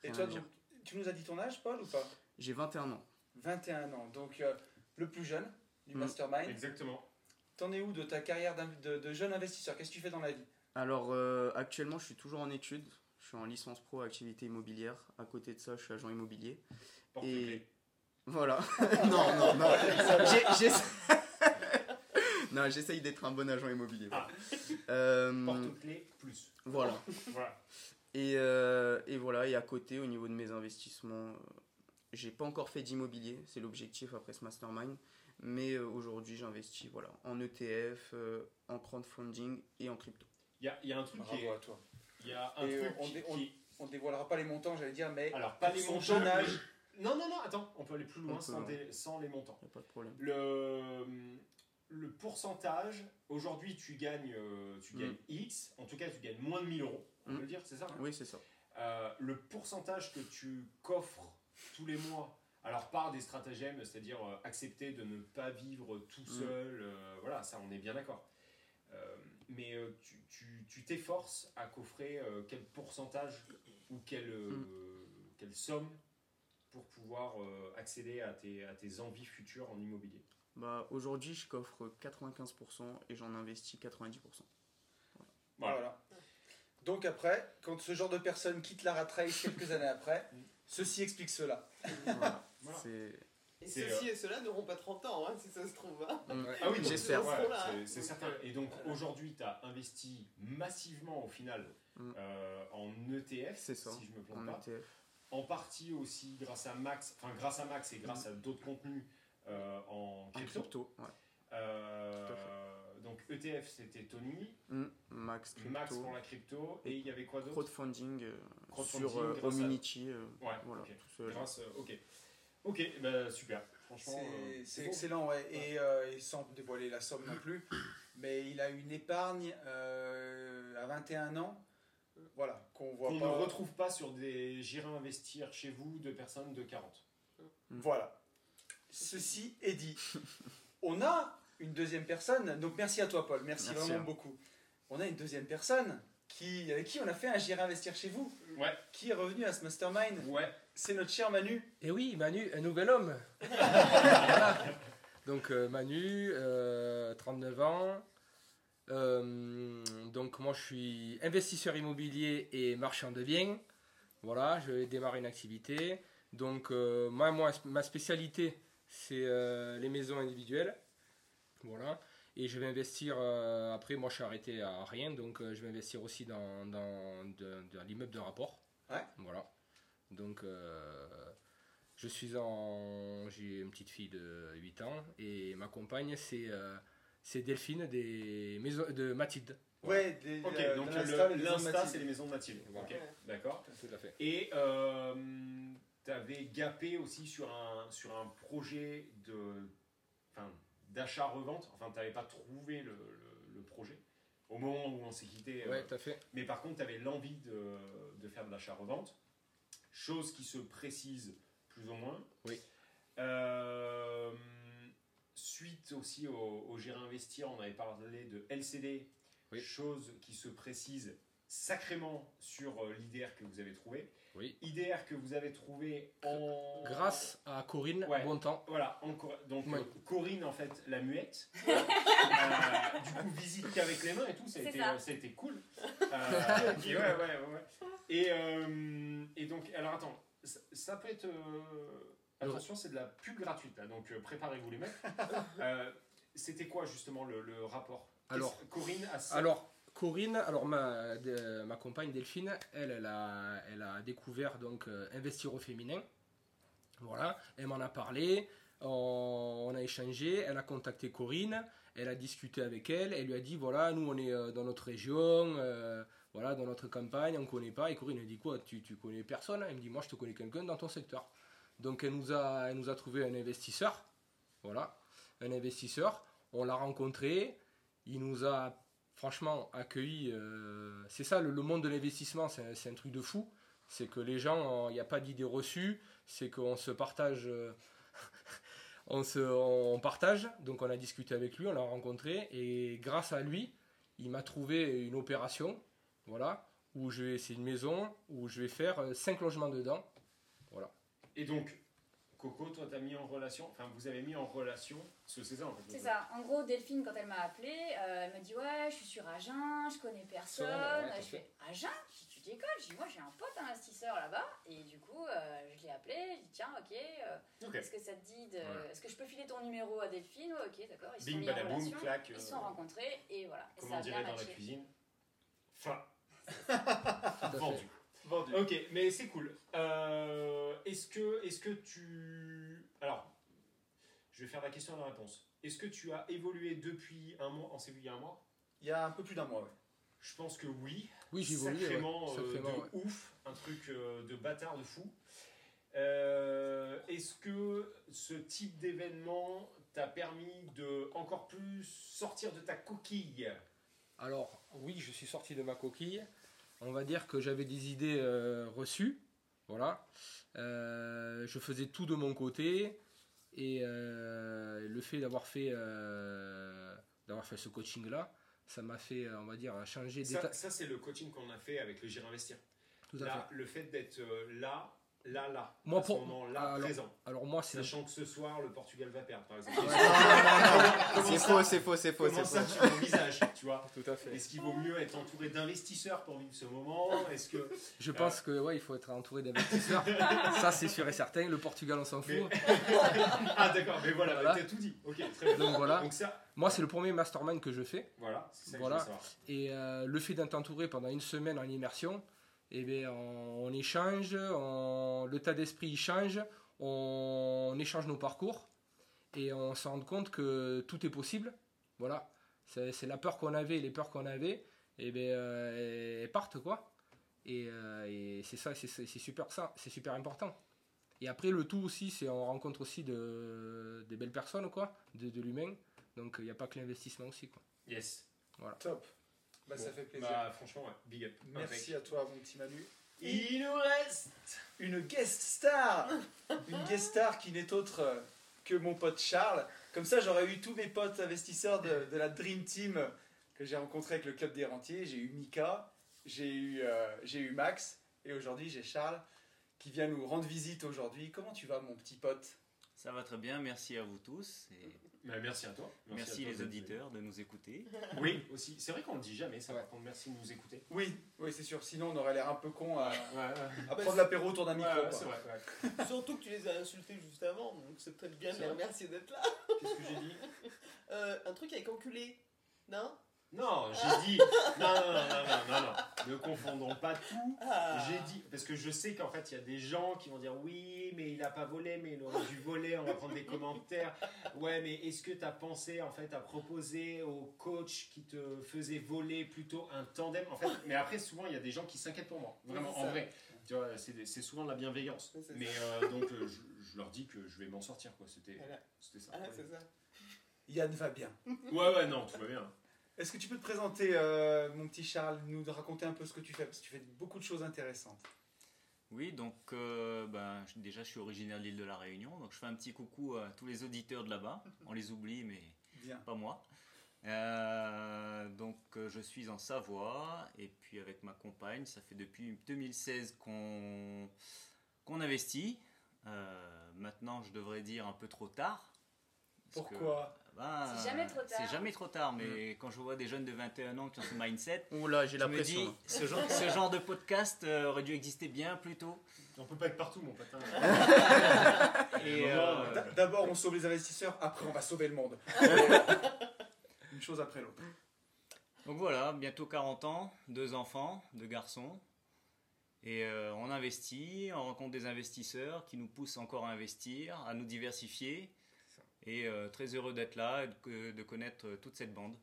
Et toi, donc, tu nous as dit ton âge, Paul, ou pas? J'ai 21 ans. 21 ans. Donc euh, le plus jeune du Mm. mastermind. Exactement. T'en es où de ta carrière de, de jeune investisseur? Qu'est-ce que tu fais dans la vie? Alors euh, actuellement, je suis toujours en études. Je suis en licence pro activité immobilière. À côté de ça, je suis agent immobilier. Porte Et voilà. non, non, non. Non, j'essaye d'être un bon agent immobilier. voilà. Ah. Euh, Porte clé plus. voilà. Voilà. Et, euh, et voilà, et à côté, au niveau de mes investissements, euh, j'ai pas encore fait d'immobilier, c'est l'objectif après ce mastermind. Mais euh, aujourd'hui, j'investis voilà, en ETF, euh, en crowdfunding et en crypto. Il y a, il y a un truc qui Bravo est. à toi. Il y a un Et, truc on qui- dé- on- qui- On dévoilera pas les montants, j'allais dire, mais Alors, pas les son montants. jeune âge. mais- Non, non, non, attends, on peut aller plus loin sans, ouais. des- sans les montants. Y a pas de problème. Le, le pourcentage, aujourd'hui, tu gagnes, euh, tu Mm. gagnes X, en tout cas, tu gagnes moins de 1000 euros, on Mm. peut le dire, c'est ça hein? Oui, c'est ça. Euh, le pourcentage que tu coffres tous les mois, alors par des stratagèmes, c'est-à-dire euh, accepter de ne pas vivre tout Mm. seul, euh, voilà, ça on est bien d'accord. Euh, mais euh, tu- tu tu t'efforces à coffrer euh, quel pourcentage ou quelle, euh, Mm. quelle somme pour pouvoir euh, accéder à tes, à tes envies futures en immobilier? Bah, aujourd'hui, je coffre 95% et j'en investis 90%. Voilà. Voilà. Donc après, quand ce genre de personne quitte la rat race quelques années après, ceci explique cela. Voilà. Voilà. C'est- Et C'est, ceux-ci et ceux-là n'auront pas 30 ans, hein, si ça se trouve. hein. Ah oui, donc, J'espère. ouais, Ils seront là, c'est- certain. euh, Et donc voilà. aujourd'hui, tu as investi massivement au final Mm. euh, en ETF, C'est ça, si je me plante En pas. ETF. En partie aussi grâce à Max, enfin grâce à Max et grâce à d'autres contenus euh, en En crypto. crypto, ouais. Euh, Tout à donc ETF c'était Tony, Mm, Max Crypto. Max pour la crypto et il y avait quoi d'autre? crowdfunding, euh, Crowdfunding sur euh, euh, Ouais, voilà, ok. tout ça. Grâce, euh, ok. Ok, bah, super. Franchement, C'est euh, excellent, ouais. Et, euh, et sans dévoiler la somme non plus, mais il a une épargne euh, à 21 ans, voilà, qu'on voit Qu'on pas. ne retrouve pas sur des j'irai investir chez vous de personnes de 40. Voilà. Ceci est dit. On a une deuxième personne, donc merci à toi Paul, merci, Merci, vraiment hein. beaucoup. On a une deuxième personne qui, avec qui on a fait un J'irai investir chez vous, Ouais, qui est revenu à ce mastermind. ouais. C'est notre cher Manu. Et oui, Manu, un nouvel homme. Voilà. Donc euh, Manu, euh, 39 ans. Euh, donc moi je suis investisseur immobilier et marchand de biens. Voilà, je vais démarrer une activité. Donc euh, moi, moi, ma spécialité c'est euh, les maisons individuelles. Voilà. Et je vais investir, euh, après moi je suis arrêté à rien, donc euh, je vais investir aussi dans, dans, de- dans l'immeuble de rapport. Ouais. Voilà. Donc euh, je suis en. J'ai une petite fille de 8 ans et ma compagne c'est euh, c'est Delphine des maisons de Mathilde. Ouais, des, Ok, euh, donc l'Insta, c'est les maisons de Mathilde. Voilà. Ok, Ouais. d'accord. Tout à fait. Et euh, t'avais gapé aussi sur un, sur un projet de, enfin, d'achat-revente. Enfin, t'avais pas trouvé le, le- le projet au moment où on s'est quitté. euh, Ouais, tout à fait. mais par contre, tu avais l'envie de, de faire de l'achat-revente. Chose qui se précise plus ou moins. Oui. Euh, suite aussi au, au Gérer Investir, on avait parlé de LCD. Oui. Chose qui se précise sacrément sur euh, l'IDR que vous avez trouvé. Oui. IDR que vous avez trouvé en. Grâce à Corinne Ouais. Bontemps. Voilà, encore, donc Ouais. euh, Corinne, en fait, la muette. Euh, du coup, visite qu'avec les mains et tout, ça a, été, ça. euh, ça a été cool. Euh, et ouais, ouais, ouais. Et, euh, et donc, alors attends, ça, ça peut être. euh, attention, c'est de la pub gratuite, là, donc euh, préparez-vous les mecs. Euh, C'était quoi justement le, le rapport? Alors- Corinne a ça. Alors, Corinne, alors ma, ma compagne Delphine, elle, elle a, elle a découvert donc euh, investir au féminin. Voilà, elle m'en a parlé, on, a échangé, elle a contacté Corinne, elle a discuté avec elle, elle lui a dit voilà, nous on est euh, dans notre région, euh, voilà, dans notre campagne, on connaît pas. Et Corinne elle dit quoi tu, tu connais personne? Elle me dit moi je te connais quelqu'un dans ton secteur. Donc elle nous a, elle nous a trouvé un investisseur, voilà, un investisseur. On l'a rencontré, il nous a franchement accueilli. euh, c'est ça le, monde de l'investissement, c'est un- truc de fou. C'est que les gens, il n'y a pas d'idées reçues, c'est qu'on se partage. euh, on, se, on partage, donc on a discuté avec lui, on l'a rencontré, et grâce à lui, il m'a trouvé une opération, voilà, où je vais, c'est une maison où je vais faire 5 logements dedans, voilà. Et donc, Coco, toi, t'as mis en relation, enfin, vous avez mis en relation, parce que c'est ça en fait. C'est ça. En gros, Delphine, quand elle m'a appelé, euh, elle me dit Ouais, je suis sur Agen, je connais personne. ouais, je fais Agen? Je dis, Tu décolles Je dis Moi, j'ai un pote investisseur là-bas. Et du coup, euh, je l'ai appelé. Je dis Tiens, ok, euh, est-ce que ça te dit de. Ouais. Est-ce que je peux filer ton numéro à Delphine? Ouais, Ok, d'accord. Ils se sont Bing, mis en relation. clac. Ils euh, se sont rencontrés et voilà. Et Comme ça on dirait dans la cuisine? Fin. Vendu. Vendu. Ok, mais c'est cool. Euh, est-ce que, est-ce que tu, alors, je vais faire la question et la réponse. Est-ce que tu as évolué depuis un mois On s'est vu il y a un mois? Il y a un peu plus d'un mois, ouais. Je pense que oui. Oui, j'ai évolué. ouais. Sacrément, euh, Sacrément, de ouais. ouf, un truc euh, de bâtard de fou. Euh, Est-ce que ce type d'événement t'a permis de encore plus sortir de ta coquille? Alors, oui, je suis sorti de ma coquille. On va dire que j'avais des idées euh, reçues. Voilà. Euh, je faisais tout de mon côté. Et euh, le fait d'avoir fait, d'avoir fait ce coaching-là, ça m'a fait, on va dire, changer d'état. Ça, ça, c'est le coaching qu'on a fait avec le Gire Investir. Tout à Là, fait. le fait d'être là, là, là, Moi, à ce pour- moment-là, alors- présent. Alors moi, c'est Sachant que ce soir, le Portugal va perdre, par exemple. Non, c'est faux, c'est faux, c'est faux, Comment c'est ça, faux. tu l'envisages, tu vois tout à fait. Est-ce qu'il vaut mieux être entouré d'investisseurs pour vivre ce moment Est-ce que Je pense que ouais, il faut être entouré d'investisseurs. ça, c'est sûr et certain. Le Portugal, on s'en fout. Mais- ah d'accord, mais voilà, Voilà. t'as tout dit. Ok, très bien. Donc voilà. Donc ça, Moi, c'est le premier mastermind que je fais. voilà, c'est ça que Voilà. je veux savoir. Et euh, le fait d'être entouré pendant une semaine en immersion, eh bien, on, on échange, on- le tas d'esprit change, on, on échange nos parcours et on se rend compte que tout est possible. Voilà, c'est c'est la peur qu'on avait, les peurs qu'on avait, et bien, euh, elles partent quoi. Et, euh, et c'est ça, c'est c'est super ça, c'est super important. Et après, le tout aussi, c'est on rencontre aussi de, des belles personnes quoi, de, de l'humain. Donc il n'y a pas que l'investissement aussi quoi. Yes. Top. Bah, ça fait plaisir. Bah franchement, ouais, big up. Merci à toi, mon petit Manu. Il nous reste Une guest star Une guest star qui n'est autre euh, que mon pote Charles. Comme ça, j'aurais eu tous mes potes investisseurs de, de la Dream Team que j'ai rencontré avec le Club des Rentiers. J'ai eu Mika, j'ai eu, euh, j'ai eu Max, et aujourd'hui j'ai Charles qui vient nous rendre visite aujourd'hui. Comment tu vas, mon petit pote? Ça va très bien, merci à vous tous. Et Bah, merci à toi. merci à toi les auditeurs de nous écouter. Oui, aussi. C'est vrai qu'on le dit jamais, ça. Par contre, merci de nous écouter. Oui, oui, c'est sûr. Sinon, on aurait l'air un peu con à, Ouais, ouais. à prendre l'apéro autour d'un micro. Ouais, ouais, vrai. ouais. Surtout que tu les as insultés juste avant, donc c'est peut-être bien de les remercier d'être là. Qu'est-ce que j'ai dit? Euh, un truc avec enculé, non? Non, j'ai dit. Non, non, non, non, non, non, non. Ne confondons pas tout. Ah. J'ai dit, parce que je sais qu'en fait, il y a des gens qui vont dire oui, mais il a pas volé, mais il aurait dû voler. On va prendre des commentaires. Ouais, mais est-ce que tu as pensé en fait à proposer au coach qui te faisait voler plutôt un tandem? En fait, mais après, souvent, il y a des gens qui s'inquiètent pour moi. Vraiment, Oui, en vrai. Tu vois, c'est souvent de la bienveillance. Oui, Mais euh, donc, euh, je, je leur dis que je vais m'en sortir, quoi. C'était Voilà. ça. Ah, c'est ça. Yann va bien. Ouais, ouais, non, tout va bien. Est-ce que tu peux te présenter, euh, mon petit Charles, nous raconter un peu ce que tu fais Parce que tu fais beaucoup de choses intéressantes. Oui, donc euh, ben, déjà je suis originaire de l'île de la Réunion, donc je fais un petit coucou à tous les auditeurs de là-bas. On les oublie, mais Bien. pas moi. Euh, donc je suis en Savoie et puis avec ma compagne, ça fait depuis 2016 qu'on investit. Euh, maintenant, je devrais dire un peu trop tard. parce Pourquoi? Ben, C'est jamais trop tard. C'est jamais trop tard, mais quand je vois des jeunes de 21 ans qui ont ce mindset, Ouh là, j'ai je la me pression. dis, ce genre, ce genre de podcast euh, aurait dû exister bien plus tôt. On peut pas être partout, mon pote. hein. Euh, D- D'abord, on sauve les investisseurs, après, on va sauver le monde. Une chose après l'autre. Donc voilà, bientôt 40 ans, deux enfants, deux garçons. Et euh, on investit, on rencontre des investisseurs qui nous poussent encore à investir, à nous diversifier. Et euh, très heureux d'être là et de, de connaître euh, toute cette bande.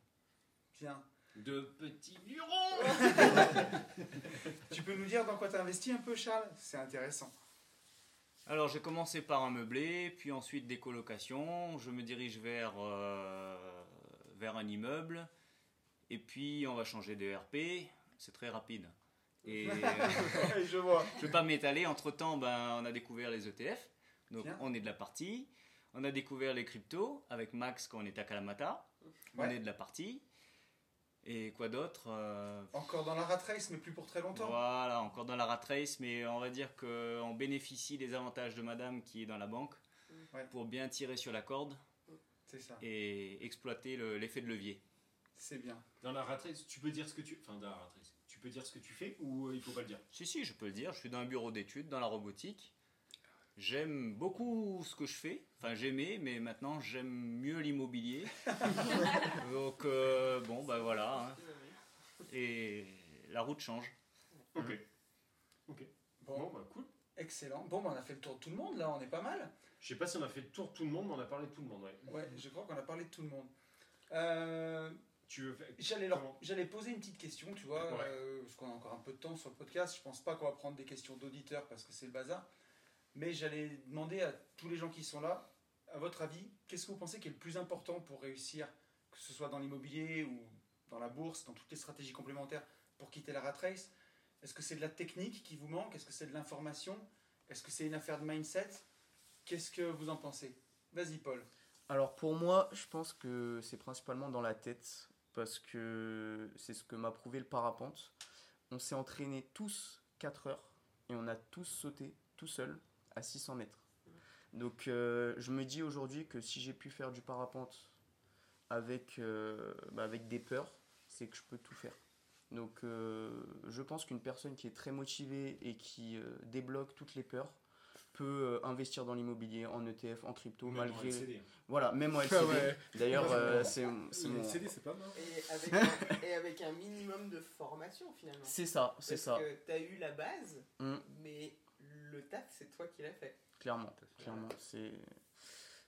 Bien. De petits bureaux Tu peux nous dire dans quoi tu as investi un peu, Charles? C'est intéressant. Alors j'ai commencé par un meublé, puis ensuite des colocations. Je me dirige vers, euh, vers un immeuble. Et puis on va changer de RP. C'est très rapide. Et euh, je vois. Je ne vais pas m'étaler. Entre temps, ben, on a découvert les ETF. Donc, Bien. on est de la partie. On a découvert les cryptos avec Max quand on était à Kalamata. On est de la partie. Et quoi d'autre Euh, Encore dans la rat race, mais plus pour très longtemps. Voilà, encore dans la rat race, mais on va dire qu'on bénéficie des avantages de madame qui est dans la banque Ouais. pour bien tirer sur la corde ça. et exploiter le- l'effet de levier. C'est bien. Dans la ratrice, tu peux dire ce que tu. Enfin, dans la tu peux dire ce que tu fais ou euh, il faut pas le dire? Si, si, je peux le dire. Je suis dans un bureau d'études, dans la robotique. J'aime beaucoup ce que je fais. Enfin, j'aimais, mais maintenant j'aime mieux l'immobilier. Donc, euh, bon, bah voilà. hein. Et la route change. Ok. Bon, Bon, bah cool. excellent. Bon, bah, on a fait le tour de tout le monde, là, on est pas mal. Je sais pas si on a fait le tour de tout le monde, mais on a parlé de tout le monde, ouais. Ouais, je crois qu'on a parlé de tout le monde. Euh, Tu veux faire... J'allais leur- j'allais poser une petite question, tu vois, Ouais. euh, parce qu'on a encore un peu de temps sur le podcast. Je pense pas qu'on va prendre des questions d'auditeurs parce que c'est le bazar. Mais j'allais demander à tous les gens qui sont là, à votre avis, qu'est-ce que vous pensez qui est le plus important pour réussir, que ce soit dans l'immobilier ou dans la bourse, dans toutes les stratégies complémentaires pour quitter la rat race? Est-ce que c'est de la technique qui vous manque? Est-ce que c'est de l'information? Est-ce que c'est une affaire de mindset? Qu'est-ce que vous en pensez? Vas-y, Paul. Alors pour moi, je pense que c'est principalement dans la tête parce que c'est ce que m'a prouvé le parapente. On s'est entraîné tous 4 heures et on a tous sauté tout seul à 600 mètres. Donc euh, je me dis aujourd'hui que si j'ai pu faire du parapente avec, euh, bah, avec des peurs, c'est que je peux tout faire. Donc euh, je pense qu'une personne qui est très motivée et qui euh, débloque toutes les peurs peut euh, investir dans l'immobilier, en ETF, en crypto, Même en malgré... LCD. Voilà, même en LCD. Ouais. D'ailleurs, euh, c'est mon... LCD, c'est pas mal. Et avec, un, et avec un minimum de formation finalement. C'est ça, c'est Parce ça, que t'as eu la base, Mm. mais le taf, c'est toi qui l'as fait. clairement, clairement. C'est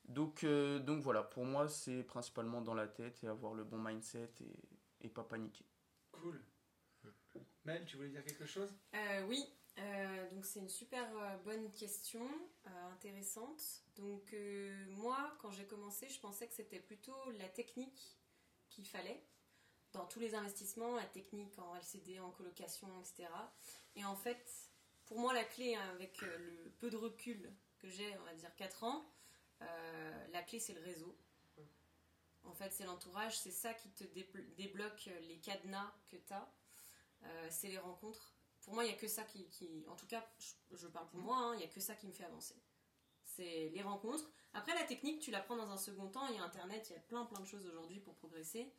donc euh, donc voilà, pour moi, c'est principalement dans la tête et avoir le bon mindset et, et pas paniquer. Cool. Mel, tu voulais dire quelque chose? Euh, oui, euh, donc c'est une super bonne question, euh, intéressante. Donc euh, moi, quand j'ai commencé, je pensais que c'était plutôt la technique qu'il fallait dans tous les investissements, la technique en LCD, en colocation, etc. Et en fait, pour moi, la clé, hein, avec euh, le peu de recul que j'ai, on va dire 4 ans, euh, la clé c'est le réseau. En fait, c'est l'entourage, c'est ça qui te déblo- débloque les cadenas que tu as. c'est les rencontres pour moi, il n'y a que ça qui, qui- en tout cas, je, je parle pour moi, hein, il n'y a que ça qui me fait avancer. C'est les rencontres. Après, la technique, tu l'apprends dans un second temps. Il y a Internet, il y a plein plein de choses aujourd'hui pour progresser.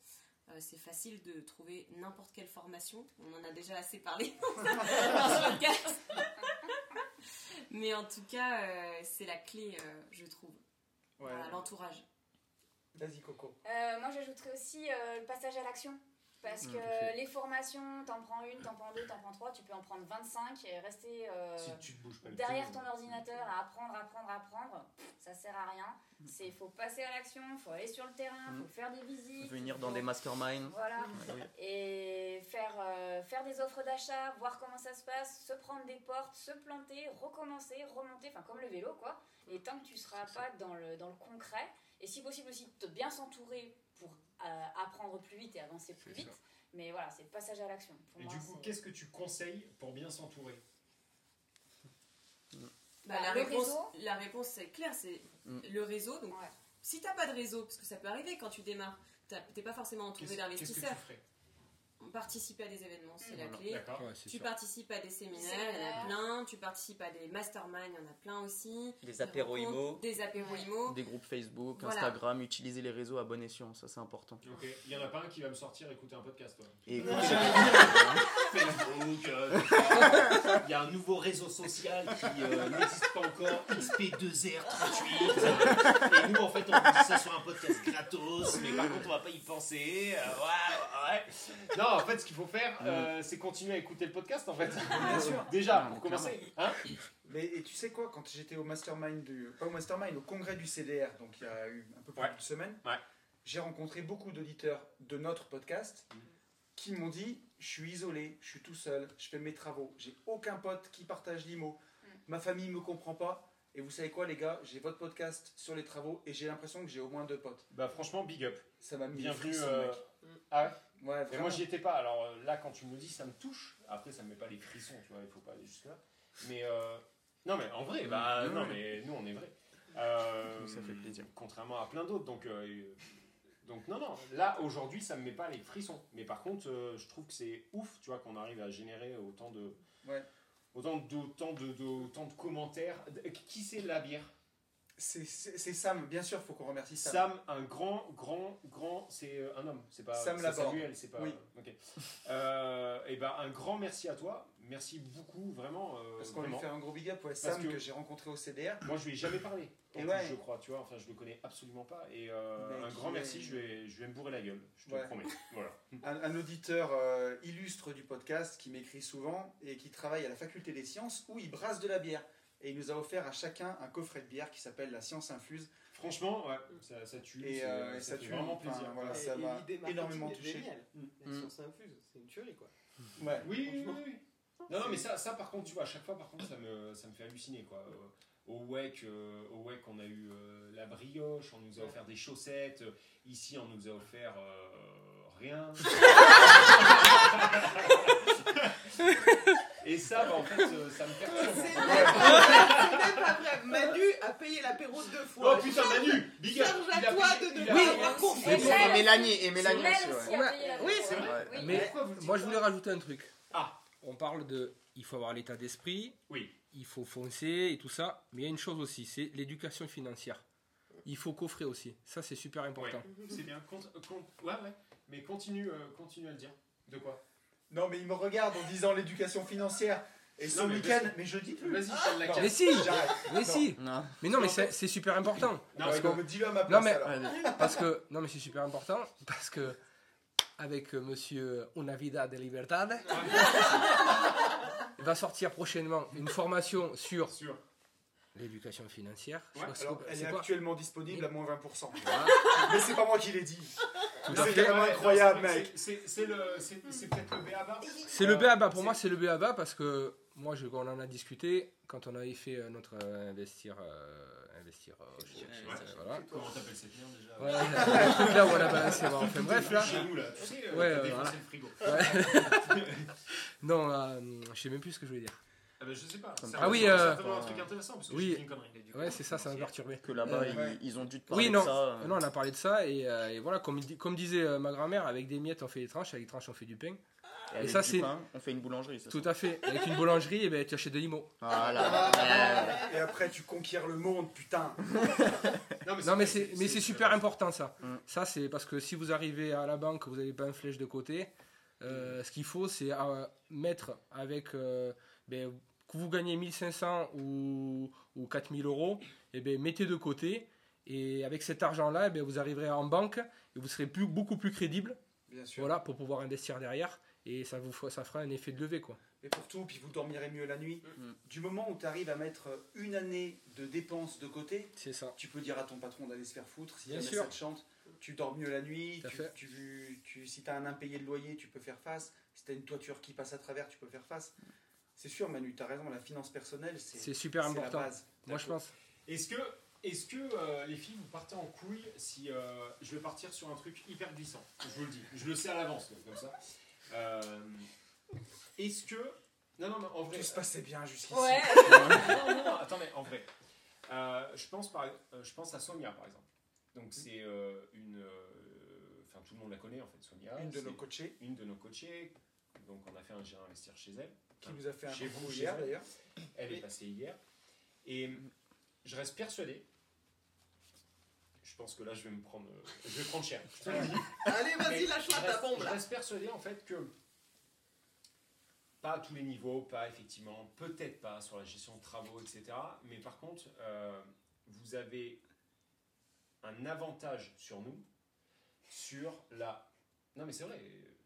Euh, c'est facile de trouver n'importe quelle formation. On en a déjà assez parlé dans ce podcast. Mais en tout cas, euh, c'est la clé, euh, je trouve. Ouais. L'entourage. Vas-y, Coco. Euh, moi, j'ajouterais aussi euh, le passage à l'action. Parce Mm, que les formations, t'en prends une, t'en prends deux, t'en prends trois, tu peux en prendre 25 et rester euh, Si derrière ton ordinateur à apprendre, apprendre, apprendre. pff, Ça sert à rien. Mm. Il faut passer à l'action, il faut aller sur le terrain, il faut faire des visites. Venir dans faut- des masterminds. Voilà. Oui. Et faire, euh, faire des offres d'achat, voir comment ça se passe, se prendre des portes, se planter, recommencer, remonter, enfin comme le vélo quoi. Et tant que tu seras pas dans le, dans le concret, et si possible aussi de bien s'entourer euh, apprendre plus vite et avancer plus vite. Mais voilà, c'est le passage à l'action. Pour Et moi, du coup, qu'est-ce que tu conseilles pour bien s'entourer? Bah, Bah, la, réponse, la réponse, c'est clair, c'est Mm. le réseau. Donc, Ouais. si t'as pas de réseau, parce que ça peut arriver quand tu démarres, t'es pas forcément entouré Qu'est-ce qu'est-ce que tu d'investisseurs. Participer à des événements, c'est la clé. Ouais, Tu sûr. participes à des séminaires, il y en a plein. Tu participes à des masterminds, il y en a plein aussi. Des IMO. Des apéros Ouais. IMO. Des groupes Facebook, Voilà. Instagram, utiliser les réseaux à bon escient, ça c'est important. Ok. Il y en a pas un qui va me sortir écouter un podcast, toi. Et. Facebook, euh, il y a un nouveau réseau social qui euh, n'existe pas encore, XP2R38. Et nous, en fait, on vous dit ça sur un podcast gratos, mais par contre, on va pas y penser. euh, ouais, ouais. Non, en fait, ce qu'il faut faire, euh, c'est continuer à écouter le podcast, en fait. Bien sûr. Déjà, pour commencer. Hein Mais et tu sais quoi, quand j'étais au mastermind, du, pas au mastermind, au congrès du CDR, donc il y a eu un peu plus Ouais. d'une semaine, Ouais. j'ai rencontré beaucoup d'auditeurs de notre podcast Mhm. qui m'ont dit Je suis isolé, je suis tout seul, je fais mes travaux, j'ai aucun pote qui partage l'IMO, Mhm. ma famille me comprend pas. Et vous savez quoi, les gars, j'ai votre podcast sur les travaux et j'ai l'impression que j'ai au moins deux potes. Bah, franchement, big up. Ça m'a mis Bienvenue. frissons, euh, mec. Ah ouais Ouais, Et moi, j'y étais pas. Alors euh, là, quand tu me dis, ça me touche. Après, ça me met pas les frissons, tu vois, il faut pas aller jusque-là. Mais euh, non, mais en vrai, bah Oui, non, oui. mais nous, on est vrai. Euh, Ça fait plaisir. Contrairement à plein d'autres. Donc, euh, donc non, non. Là, aujourd'hui, ça me met pas les frissons. Mais par contre, euh, je trouve que c'est ouf, tu vois, qu'on arrive à générer autant de. Ouais. Autant de, autant de, de- autant de commentaires. Qui c'est la bière? C'est Sam, bien sûr, faut qu'on remercie Sam. Sam, un grand, grand, grand, c'est euh, un homme, c'est pas Sam. Samuel, c'est pas. Oui. ok. Euh, et ben un grand merci à toi, merci beaucoup, vraiment. euh, Parce qu'on lui fait un gros big up, ouais, Sam que- que, j'ai rencontré au CDR. Moi je lui ai jamais parlé, Et plus, je crois, tu vois, enfin je le connais absolument pas. Et euh, un grand est- merci, je vais, je vais me bourrer la gueule, je te Ouais. le promets. Voilà. Un, un auditeur euh, illustre du podcast qui m'écrit souvent et qui travaille à la faculté des sciences où il brasse de la bière. Et il nous a offert à chacun un coffret de bière qui s'appelle la science infuse. Franchement, ouais, ça, ça tue, Et, euh, ça, tue, vraiment enfin, plaisir. voilà. Et- ça m'a énormément touché. Mm. La Mm. science infuse, c'est une tuerie quoi. Ouais. Oui, oui, oui, oui. Non, non, mais ça, ça, par contre, tu vois, à chaque fois, par contre, ça me, ça me fait halluciner, quoi. Euh, Au WEC, euh, au WEC, on a eu euh, la brioche, on nous a offert des chaussettes. Ici, on nous a offert euh, rien. Et ça, bah, en fait, euh, ça me C'est perturbe. c'est même pas vrai. Manu a payé l'apéro deux fois. Oh putain, Manu, big up. Charge il à a toi payé- de il a payé- avoir confiance. Et Et Mel- Mélanie, et Mélanie aussi, ouais. Oui, c'est vrai. Oui. Mais Pourquoi vous le dites moi je voulais rajouter un truc. Ah. On parle de. Il faut avoir l'état d'esprit, Oui. il faut foncer et tout ça. Mais il y a une chose aussi, c'est l'éducation financière. Il faut coffrer aussi. Ça, c'est super important. Ouais, c'est bien. Ouais, ouais. Mais continue, euh, continue à le dire. De quoi? Non, mais il me regarde en disant l'éducation financière. Et mais week-end, mais je dis plus. Vas-y, la Non. Mais si J'arrête. Mais Non. si Non. Mais non, mais c'est super important. Non, parce que, non, mais dis-le à ma place. Non, mais- alors. Parce que. Non, mais c'est super important. Parce que. Avec euh, monsieur Una Vida de Libertad, il va sortir prochainement une formation sur. L'éducation financière. Ouais, Alors, elle est actuellement disponible à moins 20%. Voilà. mais c'est pas moi qui l'ai dit. Tout Mais à c'est Ouais, incroyable, mec. c'est- peut-être le BABA. C'est le BABA, pour moi c'est le BABA parce que moi je, on en a discuté quand on avait fait euh, notre euh, investir. euh, investir euh, Ouais. voilà. Comment t'appelles cette merde déjà Ouais, le truc là où on a balancé, bon, enfin bref là. Chez nous, là, tu sais, Ouais, voilà. le frigo. Ouais. non, euh, je sais même plus ce que je voulais dire. Ah je sais pas. Ah oui, euh, un truc intéressant parce que oui. une connerie. Ouais, c'est ça, ça m'a perturbé. Que là-bas, Euh, ils, ouais. ils ont dû te parler Oui, non, de ça. euh. non, on a parlé de ça et, euh, et voilà, comme, comme disait euh, ma grand-mère, avec des miettes on fait des tranches, avec des tranches on fait du pain. Et avec ça, du c'est- pain, on fait une boulangerie. ça. Tout à fait. Avec une boulangerie, et ben, tu achètes des limos. Voilà. Et après, tu conquiers le monde, putain. Non mais c'est mais c'est super important ça. Mm. Ça c'est parce que si vous arrivez à la banque, vous n'avez pas un flèche de côté. euh, ce qu'il faut c'est euh, mettre avec euh, ben, que vous gagnez 1500 ou, ou 4000 euros, et ben mettez de côté et avec cet argent là, ben, vous arriverez en banque et vous serez plus, beaucoup plus crédible, Bien sûr. voilà pour pouvoir investir derrière et ça vous fera- ça fera un effet de levée quoi. Et pour tout, puis vous dormirez mieux la nuit. Mm. Du moment où tu arrives à mettre une année de dépenses de côté, C'est ça. tu peux dire à ton patron d'aller se faire foutre. Si Bien jamais sûr. ça te chante, tu dors mieux la nuit. Tu, tu- tu- si tu as un impayé de loyer, tu peux faire face. Si tu as une toiture qui passe à travers, tu peux faire face. C'est sûr, Manu, tu as raison, la finance personnelle, c'est C'est super c'est important. la base. Moi je pense. Est-ce que, est-ce que euh, les filles, vous partez en couille si euh, je vais partir sur un truc hyper glissant? Je vous le dis, je le sais à l'avance, comme ça. Euh, est-ce que. Non, non, mais en vrai. Tout se passait bien jusqu'ici. Ouais. non, non, non, attends, mais en vrai. Euh, je, pense par, je pense à Sonia, par exemple. Donc, c'est euh, une. euh, Enfin, tout le monde la connaît, en fait, Sonia. Une de C'est nos coachés Une de nos coachés. Donc, on a fait un gérant investir chez elle. Qui nous a fait un Chez vous, hier d'ailleurs. Elle est passée hier. Et je reste persuadé. Je pense que là, je vais me prendre, euh, je vais prendre cher. Je. Allez, vas-y, lâche-la je ta bombe Je là. reste persuadé en fait que pas à tous les niveaux, pas effectivement, peut-être pas sur la gestion de travaux, etc. Mais par contre, euh, vous avez un avantage sur nous sur la. Non mais c'est vrai,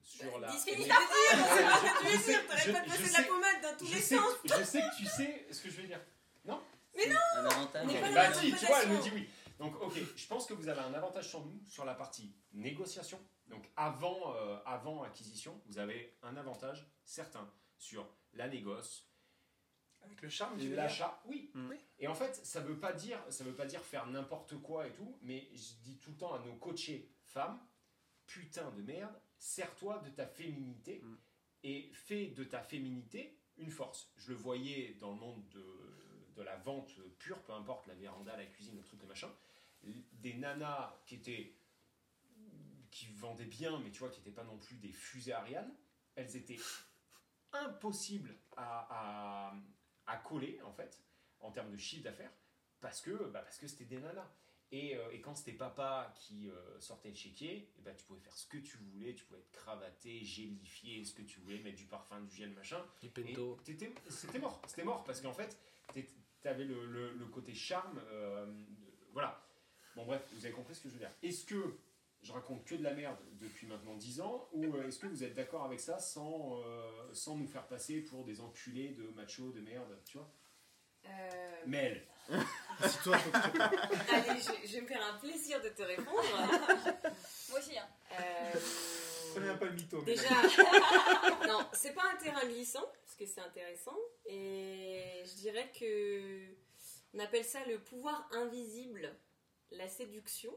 sur la. Dis ce que tu mais- veux dire, sait pas ce que tu Je veux sais- dire, t'arrêtes je- pas de la pommade dans tous les sais, sens. je sais que tu sais ce que je veux dire. Un avantage. On est pas dans Bah la si, tu vois, elle me dit oui. Donc ok, je pense que vous avez un avantage sur nous sur la partie négociation. Donc avant, euh, avant acquisition, vous avez un avantage certain sur la négoce, Avec le charme, dire l'achat. Oui. Mm. Et en fait, ça veut pas dire, ça veut pas dire faire n'importe quoi et tout, mais je dis tout le temps à nos coachés femmes, putain de merde, sers-toi de ta féminité Mm. et fais de ta féminité une force. Je le voyais dans le monde de, de la vente pure, peu importe la véranda, la cuisine, le truc, le machin. Des nanas qui étaient qui vendaient bien, mais tu vois, qui n'étaient pas non plus des fusées Ariane, elles étaient impossibles à, à, à coller, en fait, en termes de chiffre d'affaires, parce que bah, parce que c'était des nanas. Et, euh, et quand c'était papa qui euh, sortait le chéquier, eh ben, tu pouvais faire ce que tu voulais, tu pouvais être cravaté, gélifié, ce que tu voulais, mettre du parfum, du gel, machin. Du Et pento. C'était mort, c'était mort, parce qu'en fait, tu avais le, le- le côté charme. euh, voilà. Bon, bref, vous avez compris ce que je veux dire. Est-ce que je raconte que de la merde depuis maintenant 10 ans, ou est-ce que vous êtes d'accord avec ça sans, euh, sans nous faire passer pour des enculés de machos, de merde, tu vois? Euh, Mel, Si toi, faut que tu te allez, je, je vais me faire un plaisir de te répondre. Moi aussi, hein. Euh, Prenez un peu le mytho. mais- Déjà, non, c'est pas un terrain glissant, parce que c'est intéressant. Et je dirais que on appelle ça le pouvoir invisible, la séduction.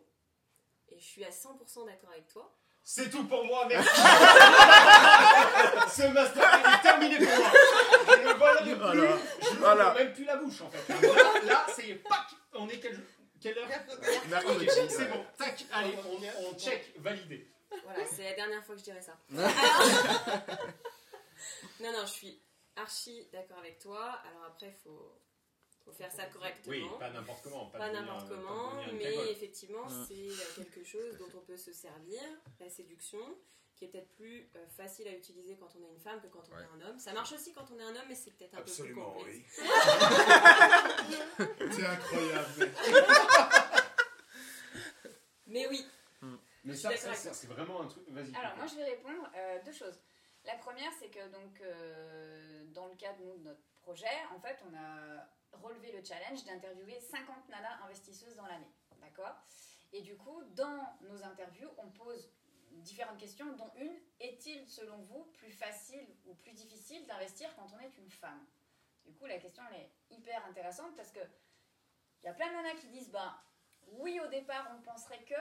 Et je suis à 100% d'accord avec toi. C'est tout pour moi, merci Ce master est terminé pour moi Je ne plus, Voilà. je ne Voilà. même plus la bouche en fait. Là, là, c'est pac On est quel, quelle heure Mercredi, Ok, C'est ouais. bon, tac, allez, on, on check, validé. Voilà, c'est la dernière fois que je dirais ça. Alors- non, non, je suis archi d'accord avec toi. Alors après, il faut, faut faire ça correctement. Oui, pas n'importe comment. Pas, n'importe pas comment, mais cagole. effectivement, Mm. c'est euh, quelque chose dont on peut se servir, la séduction, qui est peut-être plus euh, facile à utiliser quand on est une femme que quand on Ouais. est un homme. Ça marche aussi quand on est un homme, mais c'est peut-être un peu plus complexe. C'est incroyable. Mais oui, Mais Je ça, c'est vraiment un truc. Vas-y. Alors, moi, je vais répondre euh, deux choses. La première, c'est que donc, euh, dans le cadre de notre projet, en fait, on a relevé le challenge d'interviewer 50 nanas investisseuses dans l'année. D'accord? Et du coup, dans nos interviews, on pose différentes questions, dont une est-il, selon vous, plus facile ou plus difficile d'investir quand on est une femme? Du coup, la question, est hyper intéressante parce que il y a plein de nanas qui disent ben, oui, au départ, on penserait que,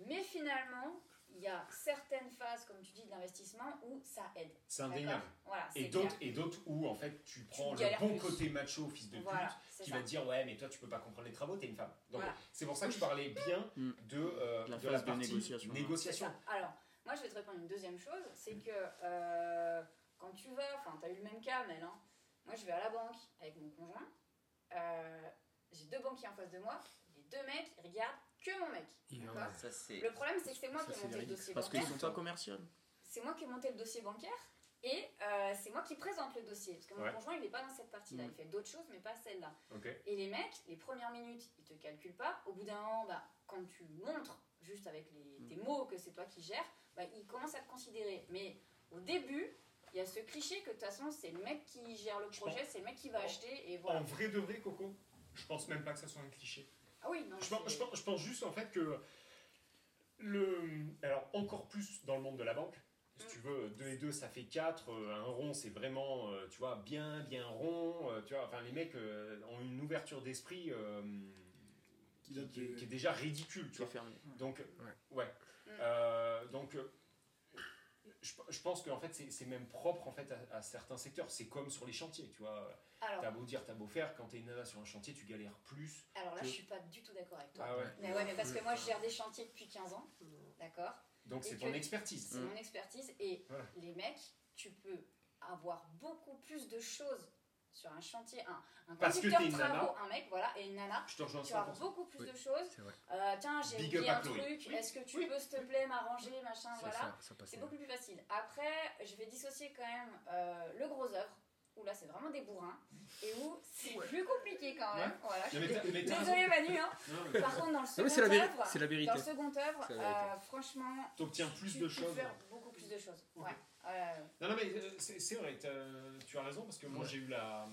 mais finalement, il y a certaines phases, comme tu dis, d'investissement où ça aide. C'est indéniable. Voilà, Et d'autres, et d'autres où en fait tu prends le bon plus. côté macho, fils de Voilà, pute, qui ça. va te dire ouais mais toi tu peux pas comprendre les travaux, t'es une femme. Donc Voilà. c'est pour ça que je parlais bien Mm. de, euh, De la de phase la de partie négociation. Négociation. Alors, moi, je vais te répondre une deuxième chose, c'est que euh, quand tu vas, enfin, tu as eu le même cas, Mel, hein. moi, je vais à la banque avec mon conjoint, euh, j'ai deux banquiers en face de moi, les deux mecs, ils regardent que mon mec. D'accord. Ça, c'est. Le problème, c'est que c'est moi Ça, qui ai monté le dossier Parce qu'ils bancaire. sont pas commerciaux. C'est moi qui ai monté le dossier bancaire et euh, c'est moi qui présente le dossier. Parce que mon Ouais. conjoint, il n'est pas dans cette partie-là. Mm. Il fait d'autres choses, mais pas celle-là. Et les mecs, les premières minutes, ils te calculent pas. Au bout d'un moment, bah, quand tu montres juste avec les, Mm. tes mots que c'est toi qui gères, bah, ils commencent à te considérer. Mais au début, il y a ce cliché que de toute façon, c'est le mec qui gère le Je projet, c'est le mec qui va En- acheter et voilà. En vrai de vrai, Coco, je pense même pas que ça soit un cliché. Ah oui, non. Je pense, c'est- je pense- je pense juste en fait que le. Alors encore plus dans le monde de la banque. Si tu veux, 2 et 2 ça fait 4, un rond c'est vraiment, euh, tu vois, bien, bien rond. euh, tu vois, enfin les mecs euh, ont une ouverture d'esprit euh, qui, Qui date qui est, de- qui est déjà ridicule, tu vois. fermé. Donc, ouais. Mm. Euh, donc, euh, je, je pense qu'en fait, c'est même propre en fait à, à certains secteurs. C'est comme sur les chantiers, tu vois. T'as beau dire, t'as beau faire, quand t'es une nana sur un chantier, tu galères plus. alors là, que- je suis pas du tout d'accord avec toi. Ah ouais. Mais ouais, mais parce que moi, je gère des chantiers depuis 15 ans. D'accord Donc c'est ton expertise. C'est mon expertise. Et Voilà. les mecs, tu peux avoir beaucoup plus de choses sur un chantier. Un, un conducteur une travaux, nana. un mec, voilà, et une nana. Je te rejoins Tu vas avoir 100%. beaucoup plus Oui. de choses. Euh, tiens, j'ai oublié un truc. Oui. Est-ce que tu Oui. peux, s'il te plaît, m'arranger, machin, voilà. C'est beaucoup plus facile. Après, je vais dissocier quand même euh, le gros œuvre, où là c'est vraiment des bourrins, et où c'est plus compliqué quand même. Voilà, je suis désolée Manu, hein. Non, Par contre, dans le second c'est la, véri- œuvre, c'est la vérité. dans le second œuvre, C'est la vérité. euh, franchement, T'obtiens plus tu de peux choses. faire beaucoup plus de choses. Ouais. Euh, Non, non, mais euh, c'est c'est vrai, tu as raison, parce que moi Ouais. j'ai eu la. euh,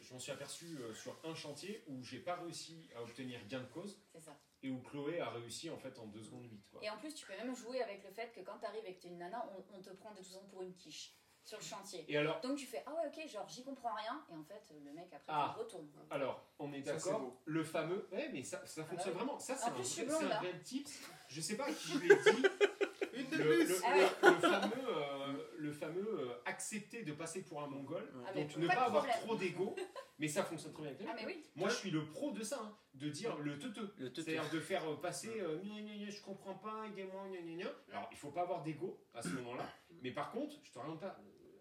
Je m'en suis aperçu euh, sur un chantier où j'ai pas réussi à obtenir gain de cause c'est ça. et où Chloé a réussi en fait en 2 secondes 8. Quoi. Et en plus, tu peux même jouer avec le fait que quand tu arrives et que tu es une nana, on, on te prend de toute façon pour une quiche sur le chantier. Et alors, Donc tu fais ah ouais ok genre j'y comprends rien et en fait le mec après Ah. il retourne. alors, on est d'accord, le fameux. Ouais, mais ça, ça fonctionne oui. vraiment. Ça, c'est un, plus, je vrai- un réel tips. Je sais pas à qui je l'ai dit. Une de Le, plus le- Ah ouais. le- le fameux, euh, le fameux euh, accepter de passer pour un mongol. Ah, Donc ne pas pas avoir trop d'ego, mais ça fonctionne très bien Ah mais oui. Moi je suis le pro de ça, hein, de dire le teuteux. Le. C'est-à-dire de faire euh, passer euh, gna, gna, gna, je comprends pas, aidez-moi, gna, gna, gna. Alors il faut pas avoir d'ego à ce moment-là, mais par contre, je te raconte pas,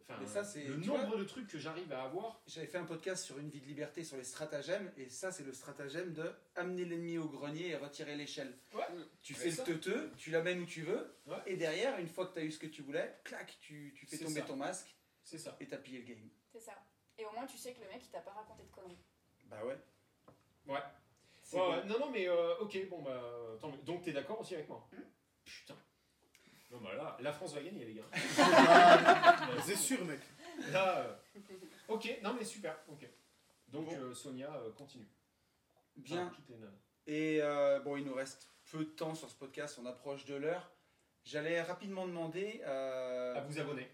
enfin, Mais ça, c'est- le nombre vois- de trucs que j'arrive à avoir. J'avais fait un podcast sur une vie de liberté sur les stratagèmes, et ça, c'est le stratagème de amener l'ennemi au grenier et retirer l'échelle. Ouais. Tu fais le teuteux, tu l'amènes où tu veux, Ouais. et derrière, une fois que tu as eu ce que tu voulais, clac, tu, tu fais C'est tomber ça. ton masque C'est ça. et t'as pillé le game. C'est ça. Et au moins, tu sais que le mec, il t'a pas raconté de conneries. Bah ouais. Ouais. C'est Ouais, bon. ouais. Non, non, mais euh, ok, bon, bah, tant mieux. Donc, t'es d'accord aussi avec moi Hmm. Putain. Non, bah là, la France va gagner, les gars. C'est sûr, mec. Là, euh, ok, non, mais super, ok. Donc, Bon. euh, Sonia, euh, continue. Bien. Enfin, toutes les nanas. Et euh, bon, il nous reste peu de temps sur ce podcast, on approche de l'heure. J'allais rapidement demander euh, À vous abonner,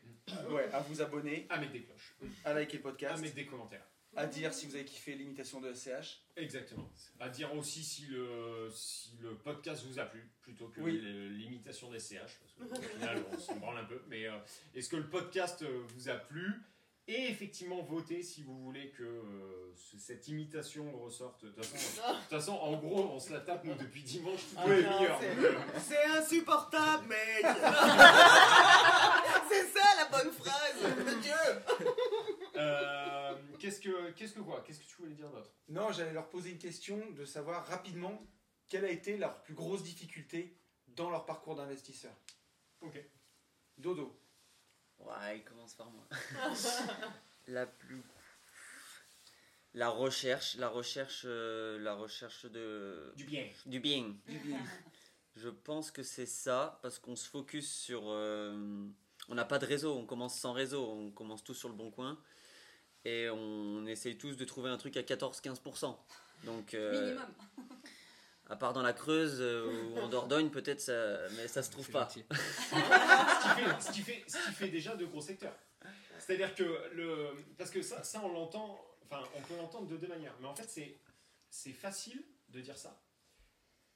ouais, à vous abonner, à mettre des cloches, à liker le à podcast, mettre des commentaires. À dire si vous avez kiffé l'imitation de SCH. Exactement. À dire aussi si le, si le podcast vous a plu, plutôt que Oui. l'imitation des CH, parce qu'au final, on s'en branle un peu. Mais euh, est-ce que le podcast euh, vous a plu? Et effectivement, votez si vous voulez que euh, ce- cette imitation ressorte. De toute façon, de toute façon, en gros, on se la tape, nous, depuis dimanche, toutes Ah C'est insupportable, mec C'est ça la bonne phrase de Dieu euh, Qu'est-ce que qu'est-ce que quoi Qu'est-ce que tu voulais dire d'autre? Non, j'allais leur poser une question de savoir rapidement quelle a été leur plus grosse difficulté dans leur parcours d'investisseur. Ok. Dodo. Ouais, il commence par moi. la plus. La recherche, la recherche, euh, la recherche de. Du bien. Du bien. Du bien. Je pense que c'est ça, parce qu'on se focus sur. euh, on n'a pas de réseau, on commence sans réseau, on commence tous sur le bon coin. Et on essaye tous de trouver un truc à 14-15%. Donc. euh, Minimum. à part dans la Creuse euh, ou en Dordogne, peut-être, ça, mais ça se trouve pas. ce, qui fait, ce, qui fait, ce qui fait déjà de gros secteurs. C'est-à-dire que le. Parce que ça, ça on l'entend. Enfin, on peut l'entendre de deux manières. Mais en fait, c'est, c'est facile de dire ça.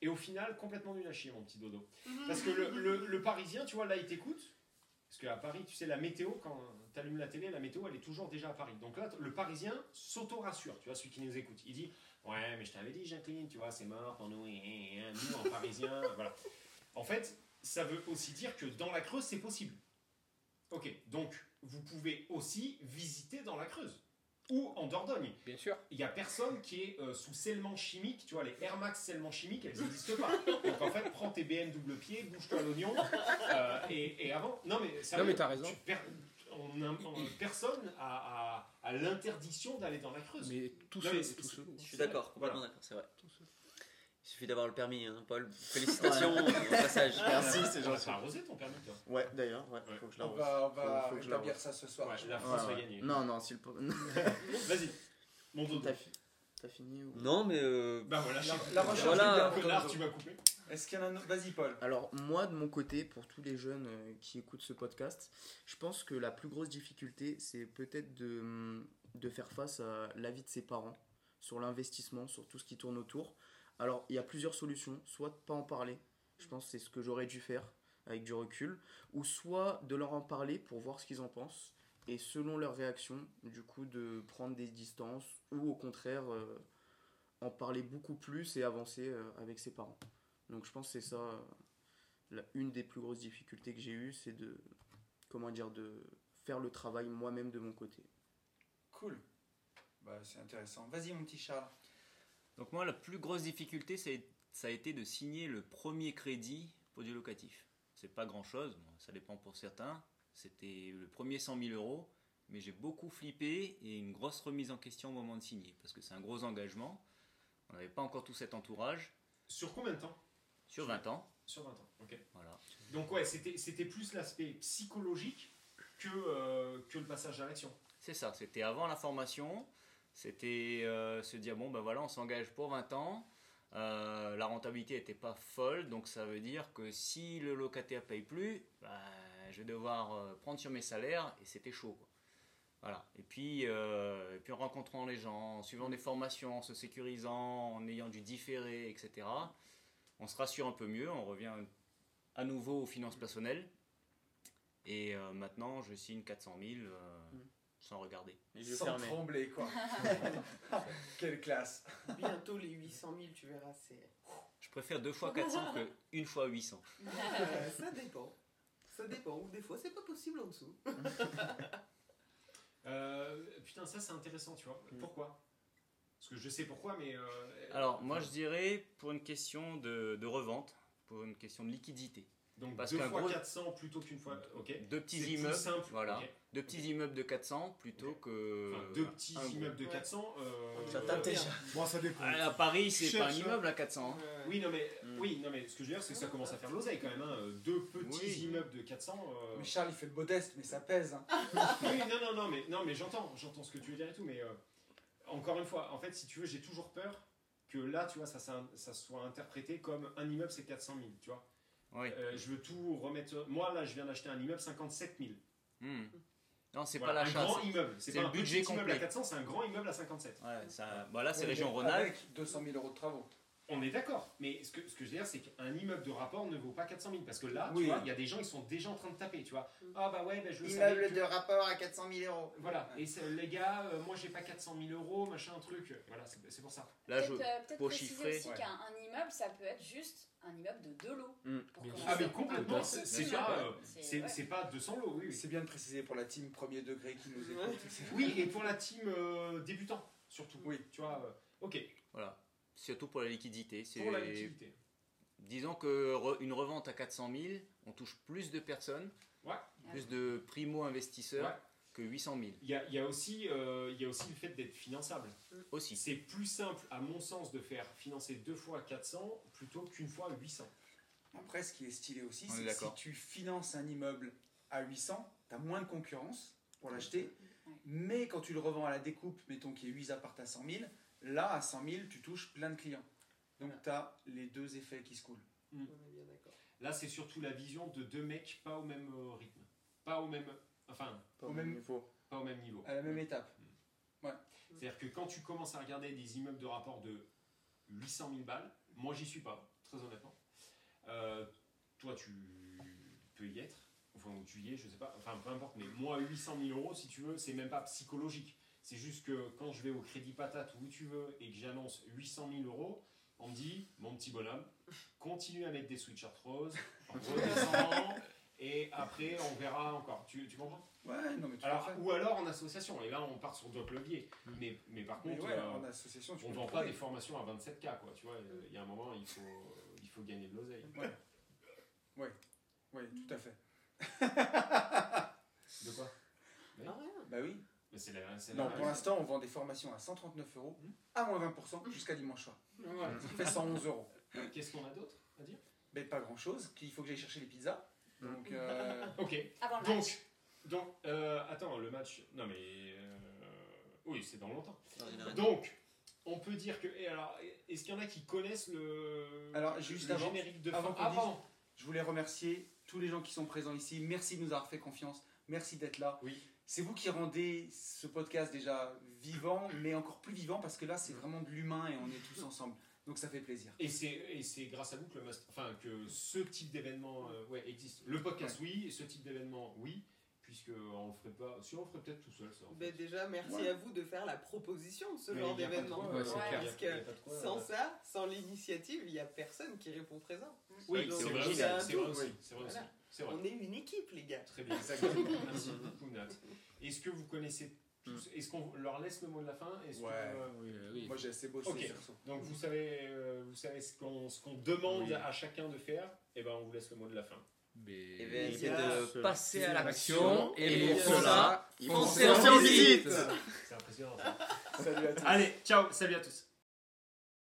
Et au final, complètement nul à chier, mon petit dodo. Parce que le, le- le Parisien, tu vois, là, il t'écoute. Parce qu'à Paris, tu sais, la météo, quand tu allumes la télé, la météo, elle est toujours déjà à Paris. Donc là, le Parisien s'auto-rassure, tu vois, celui qui nous écoute. Il dit Ouais, mais je t'avais dit, Jacqueline, tu vois, c'est mort pour nous, et, nous, en Parisien, voilà. En fait, ça veut aussi dire que dans la Creuse, c'est possible. Ok, donc vous pouvez aussi visiter dans la Creuse ou en Dordogne. Bien sûr. Il n'y a personne qui est euh, sous scellement chimique, tu vois, les Air Max scellement chimiques, elles n'existent pas. Donc en fait, prends tes BM double pied, bouge-toi l'oignon, euh, et, et avant. Non mais, sérieux, Non, mais t'as raison. tu- per- on a- on- personne a l'interdiction d'aller dans la Creuse. Mais tout ce- Je suis d'accord, complètement Voilà. d'accord, c'est vrai. Il suffit d'avoir le permis, hein, Paul. Félicitations au passage. Merci, c'est Tu gentil. as arrosé ton permis, toi Ouais, d'ailleurs, ouais, Ouais. faut que je On l'arrose. va, on va Faut- faut établir ça ce soir. Ouais, la Ouais, France va gagner. Non, non, s'il peut. Vas-y, mon dodo. T'as fi- t'as fini ou... Non, mais euh, Bah voilà, La, je- la recherche Voilà. Connard, tu m'as coupé. Est-ce qu'il y en a un autre? Vas-y, Paul. Alors moi de mon côté, pour tous les jeunes euh, qui écoutent ce podcast, je pense que la plus grosse difficulté, c'est peut-être de, hum, de faire face à l'avis de ses parents sur l'investissement, sur tout ce qui tourne autour. Alors il y a plusieurs solutions, soit de pas en parler, je pense que c'est ce que j'aurais dû faire avec du recul, ou soit de leur en parler pour voir ce qu'ils en pensent, et selon leur réaction, du coup de prendre des distances, ou au contraire euh, en parler beaucoup plus et avancer euh, avec ses parents. Donc je pense que c'est ça, euh, une des plus grosses difficultés que j'ai eues, c'est de, comment dire, de faire le travail moi-même de mon côté. Cool. Bah, c'est intéressant. Vas-y, mon petit Charles. Donc moi, la plus grosse difficulté, ça a été de signer le premier crédit pour du locatif. C'est pas grand-chose, ça dépend pour certains. C'était le premier 100 000 euros, mais j'ai beaucoup flippé et une grosse remise en question au moment de signer, parce que c'est un gros engagement. On n'avait pas encore tout cet entourage, Sur combien de temps? Sur 20 ans. Sur 20 ans, ok. Voilà. Donc ouais, c'était c'était plus l'aspect psychologique que, euh, que le passage à l'action. C'est ça, c'était avant la formation. C'était euh, se dire, bon, ben voilà, on s'engage pour 20 ans. Euh, la rentabilité n'était pas folle, donc ça veut dire que si le locataire paye plus, ben, je vais devoir euh, prendre sur mes salaires et c'était chaud. Voilà. Et puis, puis en rencontrant les gens, en suivant des formations, en se sécurisant, en ayant du différé, etc., on se rassure un peu mieux, on revient à nouveau aux finances personnelles. Et maintenant, je signe 400 000 euh, sans regarder. les yeux Sans fermés. trembler, quoi. Quelle classe. Bientôt les 800 000, tu verras, c'est... Je préfère deux fois 400 que une fois 800. Euh, ça dépend. Ça dépend. Ou des fois, c'est pas possible en dessous. Euh, putain, ça c'est intéressant, tu vois. Pourquoi? Parce que je sais pourquoi, mais. euh, Alors, moi, je dirais pour une question de, de revente, pour une question de liquidité. Donc Parce deux fois gros- 400 plutôt qu'une fois. Ok. Deux petits immeubles, simple, voilà. Deux petits immeubles de 400 plutôt que. Enfin, deux petits un gros. immeubles de 400. euh, Ça tape déjà. Bon, ça dépend. À à Paris, c'est pas un immeuble à 400. hein. Oui, non, mais, Mm. oui, non, mais ce que je veux dire, c'est que ça commence à faire l'oseille quand même. hein. Deux petits Oui. immeubles de 400. euh, Mais Charles, il fait le modeste, mais ça pèse. hein. oui, non, non, non, mais, non, mais j'entends, j'entends ce que tu veux dire et tout, mais euh, encore une fois, en fait, si tu veux, j'ai toujours peur que là, tu vois, ça, ça, ça soit interprété comme un immeuble, c'est 400 000, tu vois. Oui. Euh, je veux tout remettre. Moi, là, je viens d'acheter un immeuble 57 000. Hmm. Non, c'est Voilà, pas un l'achat. grand c'est- immeuble. C'est pas le un budget petit immeuble à complet. 400, c'est un grand immeuble à 57. Ouais, ça, bah là, c'est région Rhône-Alpes. Avec 200 000 euros de travaux. On est d'accord, mais ce que, ce que je veux dire, c'est qu'un immeuble de rapport ne vaut pas 400 000 parce que là, Oui. tu vois, il y a des gens, ils sont déjà en train de taper, tu vois. Ah bah ouais, bah, je le savais Immeuble que- de rapport à 400 000 euros. Voilà, et les gars, euh, moi j'ai pas 400 000 euros, machin, truc. Voilà, c'est c'est pour ça. Là, je, Peut-être euh, peut-être pour préciser chiffrer. aussi qu'un un immeuble, ça peut être juste un immeuble de deux lots. Commencer. Ah, mais complètement, petit c'est pas, euh, C'est- c'est ouais. pas 200 lots, oui. oui. C'est bien de préciser pour la team premier degré qui nous écoute. Oui, et pour la team euh, débutant, surtout. Oui. Tu vois, euh, ok, Voilà. Surtout pour la liquidité. Pour la liquidité. Disons que re- une revente à 400 000, on touche plus de personnes, Ouais. plus de primo-investisseurs Ouais. que 800 000 Il y a, il y a aussi, euh, il y a aussi le fait d'être finançable. aussi. C'est plus simple, à mon sens, de faire financer deux fois 400 plutôt qu'une fois 800. Après, ce qui est stylé aussi, est c'est que si tu finances un immeuble à 800, tu as moins de concurrence pour l'acheter. Mais quand tu le revends à la découpe, mettons qu'il y ait 8 appart à 100 000, là, à 100 000, tu touches plein de clients. Donc, tu as les deux effets qui se coulent. On est bien d'accord. Là, c'est surtout la vision de deux mecs pas au même euh, rythme. Pas au même. Enfin, Pas Au même même- niveau. pas au même niveau. À la même étape. C'est-à-dire que quand tu commences à regarder des immeubles de rapport de 800 000 balles, moi j'y suis pas, très honnêtement. Euh, toi, tu peux y être, enfin, ou tu y es, je sais pas, enfin peu importe, mais moi 800 000 euros, si tu veux, c'est même pas psychologique. C'est juste que quand je vais au crédit patate ou où tu veux et que j'annonce 800 000 euros, on me dit, mon petit bonhomme, continue à mettre des sweatshirts roses, en redescendant, et après on verra encore. Tu, tu comprends? Ouais, non, mais tout alors, à fait. ou alors en association, et là on part sur d'autres leviers. Mais, mais par Mais contre, ouais, euh, en association, tu on peux vend pas des formations à 27K, quoi. Tu vois, il y a un moment, il faut, il faut gagner de l'oseille. Oui, tout à fait. De quoi? Ah, rien. Bah oui. Mais c'est la, c'est Non, la pour l'instant, on vend des formations à 139 euros, à moins 20% jusqu'à dimanche soir. Voilà. Ça fait 111 euros. Qu'est-ce qu'on a d'autre à dire? Mais pas grand chose, qu'il faut que j'aille chercher les pizzas. Donc, euh, Ok. Avant le Donc, match. donc euh, attends, le match. Non, mais. euh, oui, c'est dans longtemps. Donc, on peut dire que. Et alors, est-ce qu'il y en a qui connaissent le, Alors, juste le avant- générique de avant fin qu'on dise- Avant je voulais remercier tous les gens qui sont présents ici. Merci de nous avoir fait confiance. Merci d'être là. Oui. C'est vous qui rendez ce podcast déjà vivant, mais encore plus vivant parce que là, c'est vraiment de l'humain et on est tous ensemble. Donc ça fait plaisir. Et c'est, et c'est grâce à vous que, le must- enfin, que ce type d'événement euh, ouais, existe. Le podcast, oui, et ce type d'événement, oui, puisque on le ferait pas. Si on le ferait peut-être tout seul, ça. en fait. Ben déjà, merci Ouais. à vous de faire la proposition de ce Mais genre d'événement. Ouais, Parce que quoi, sans ça, sans l'initiative, il n'y a personne qui répond présent. Oui, c'est vrai, aussi, c'est vrai tout. aussi. C'est vrai aussi. Voilà. C'est vrai. On est une équipe, les gars. Très bien. Merci beaucoup, Nat. Est-ce que vous connaissez tous Est-ce qu'on leur laisse le mot de la fin? Est-ce que, Ouais. euh, Oui, oui. Moi, j'ai assez bossé Ok. perso. donc vous savez, euh, vous savez ce qu'on ce qu'on demande Oui. à chacun de faire? Et ben on vous laisse le mot de la fin. Mais... Eh bien, Les c'est gars, de passer à Action, l'action. et Et pour cela, foncez en visite. C'est impressionnant. Salut à tous. Allez, ciao, salut à tous.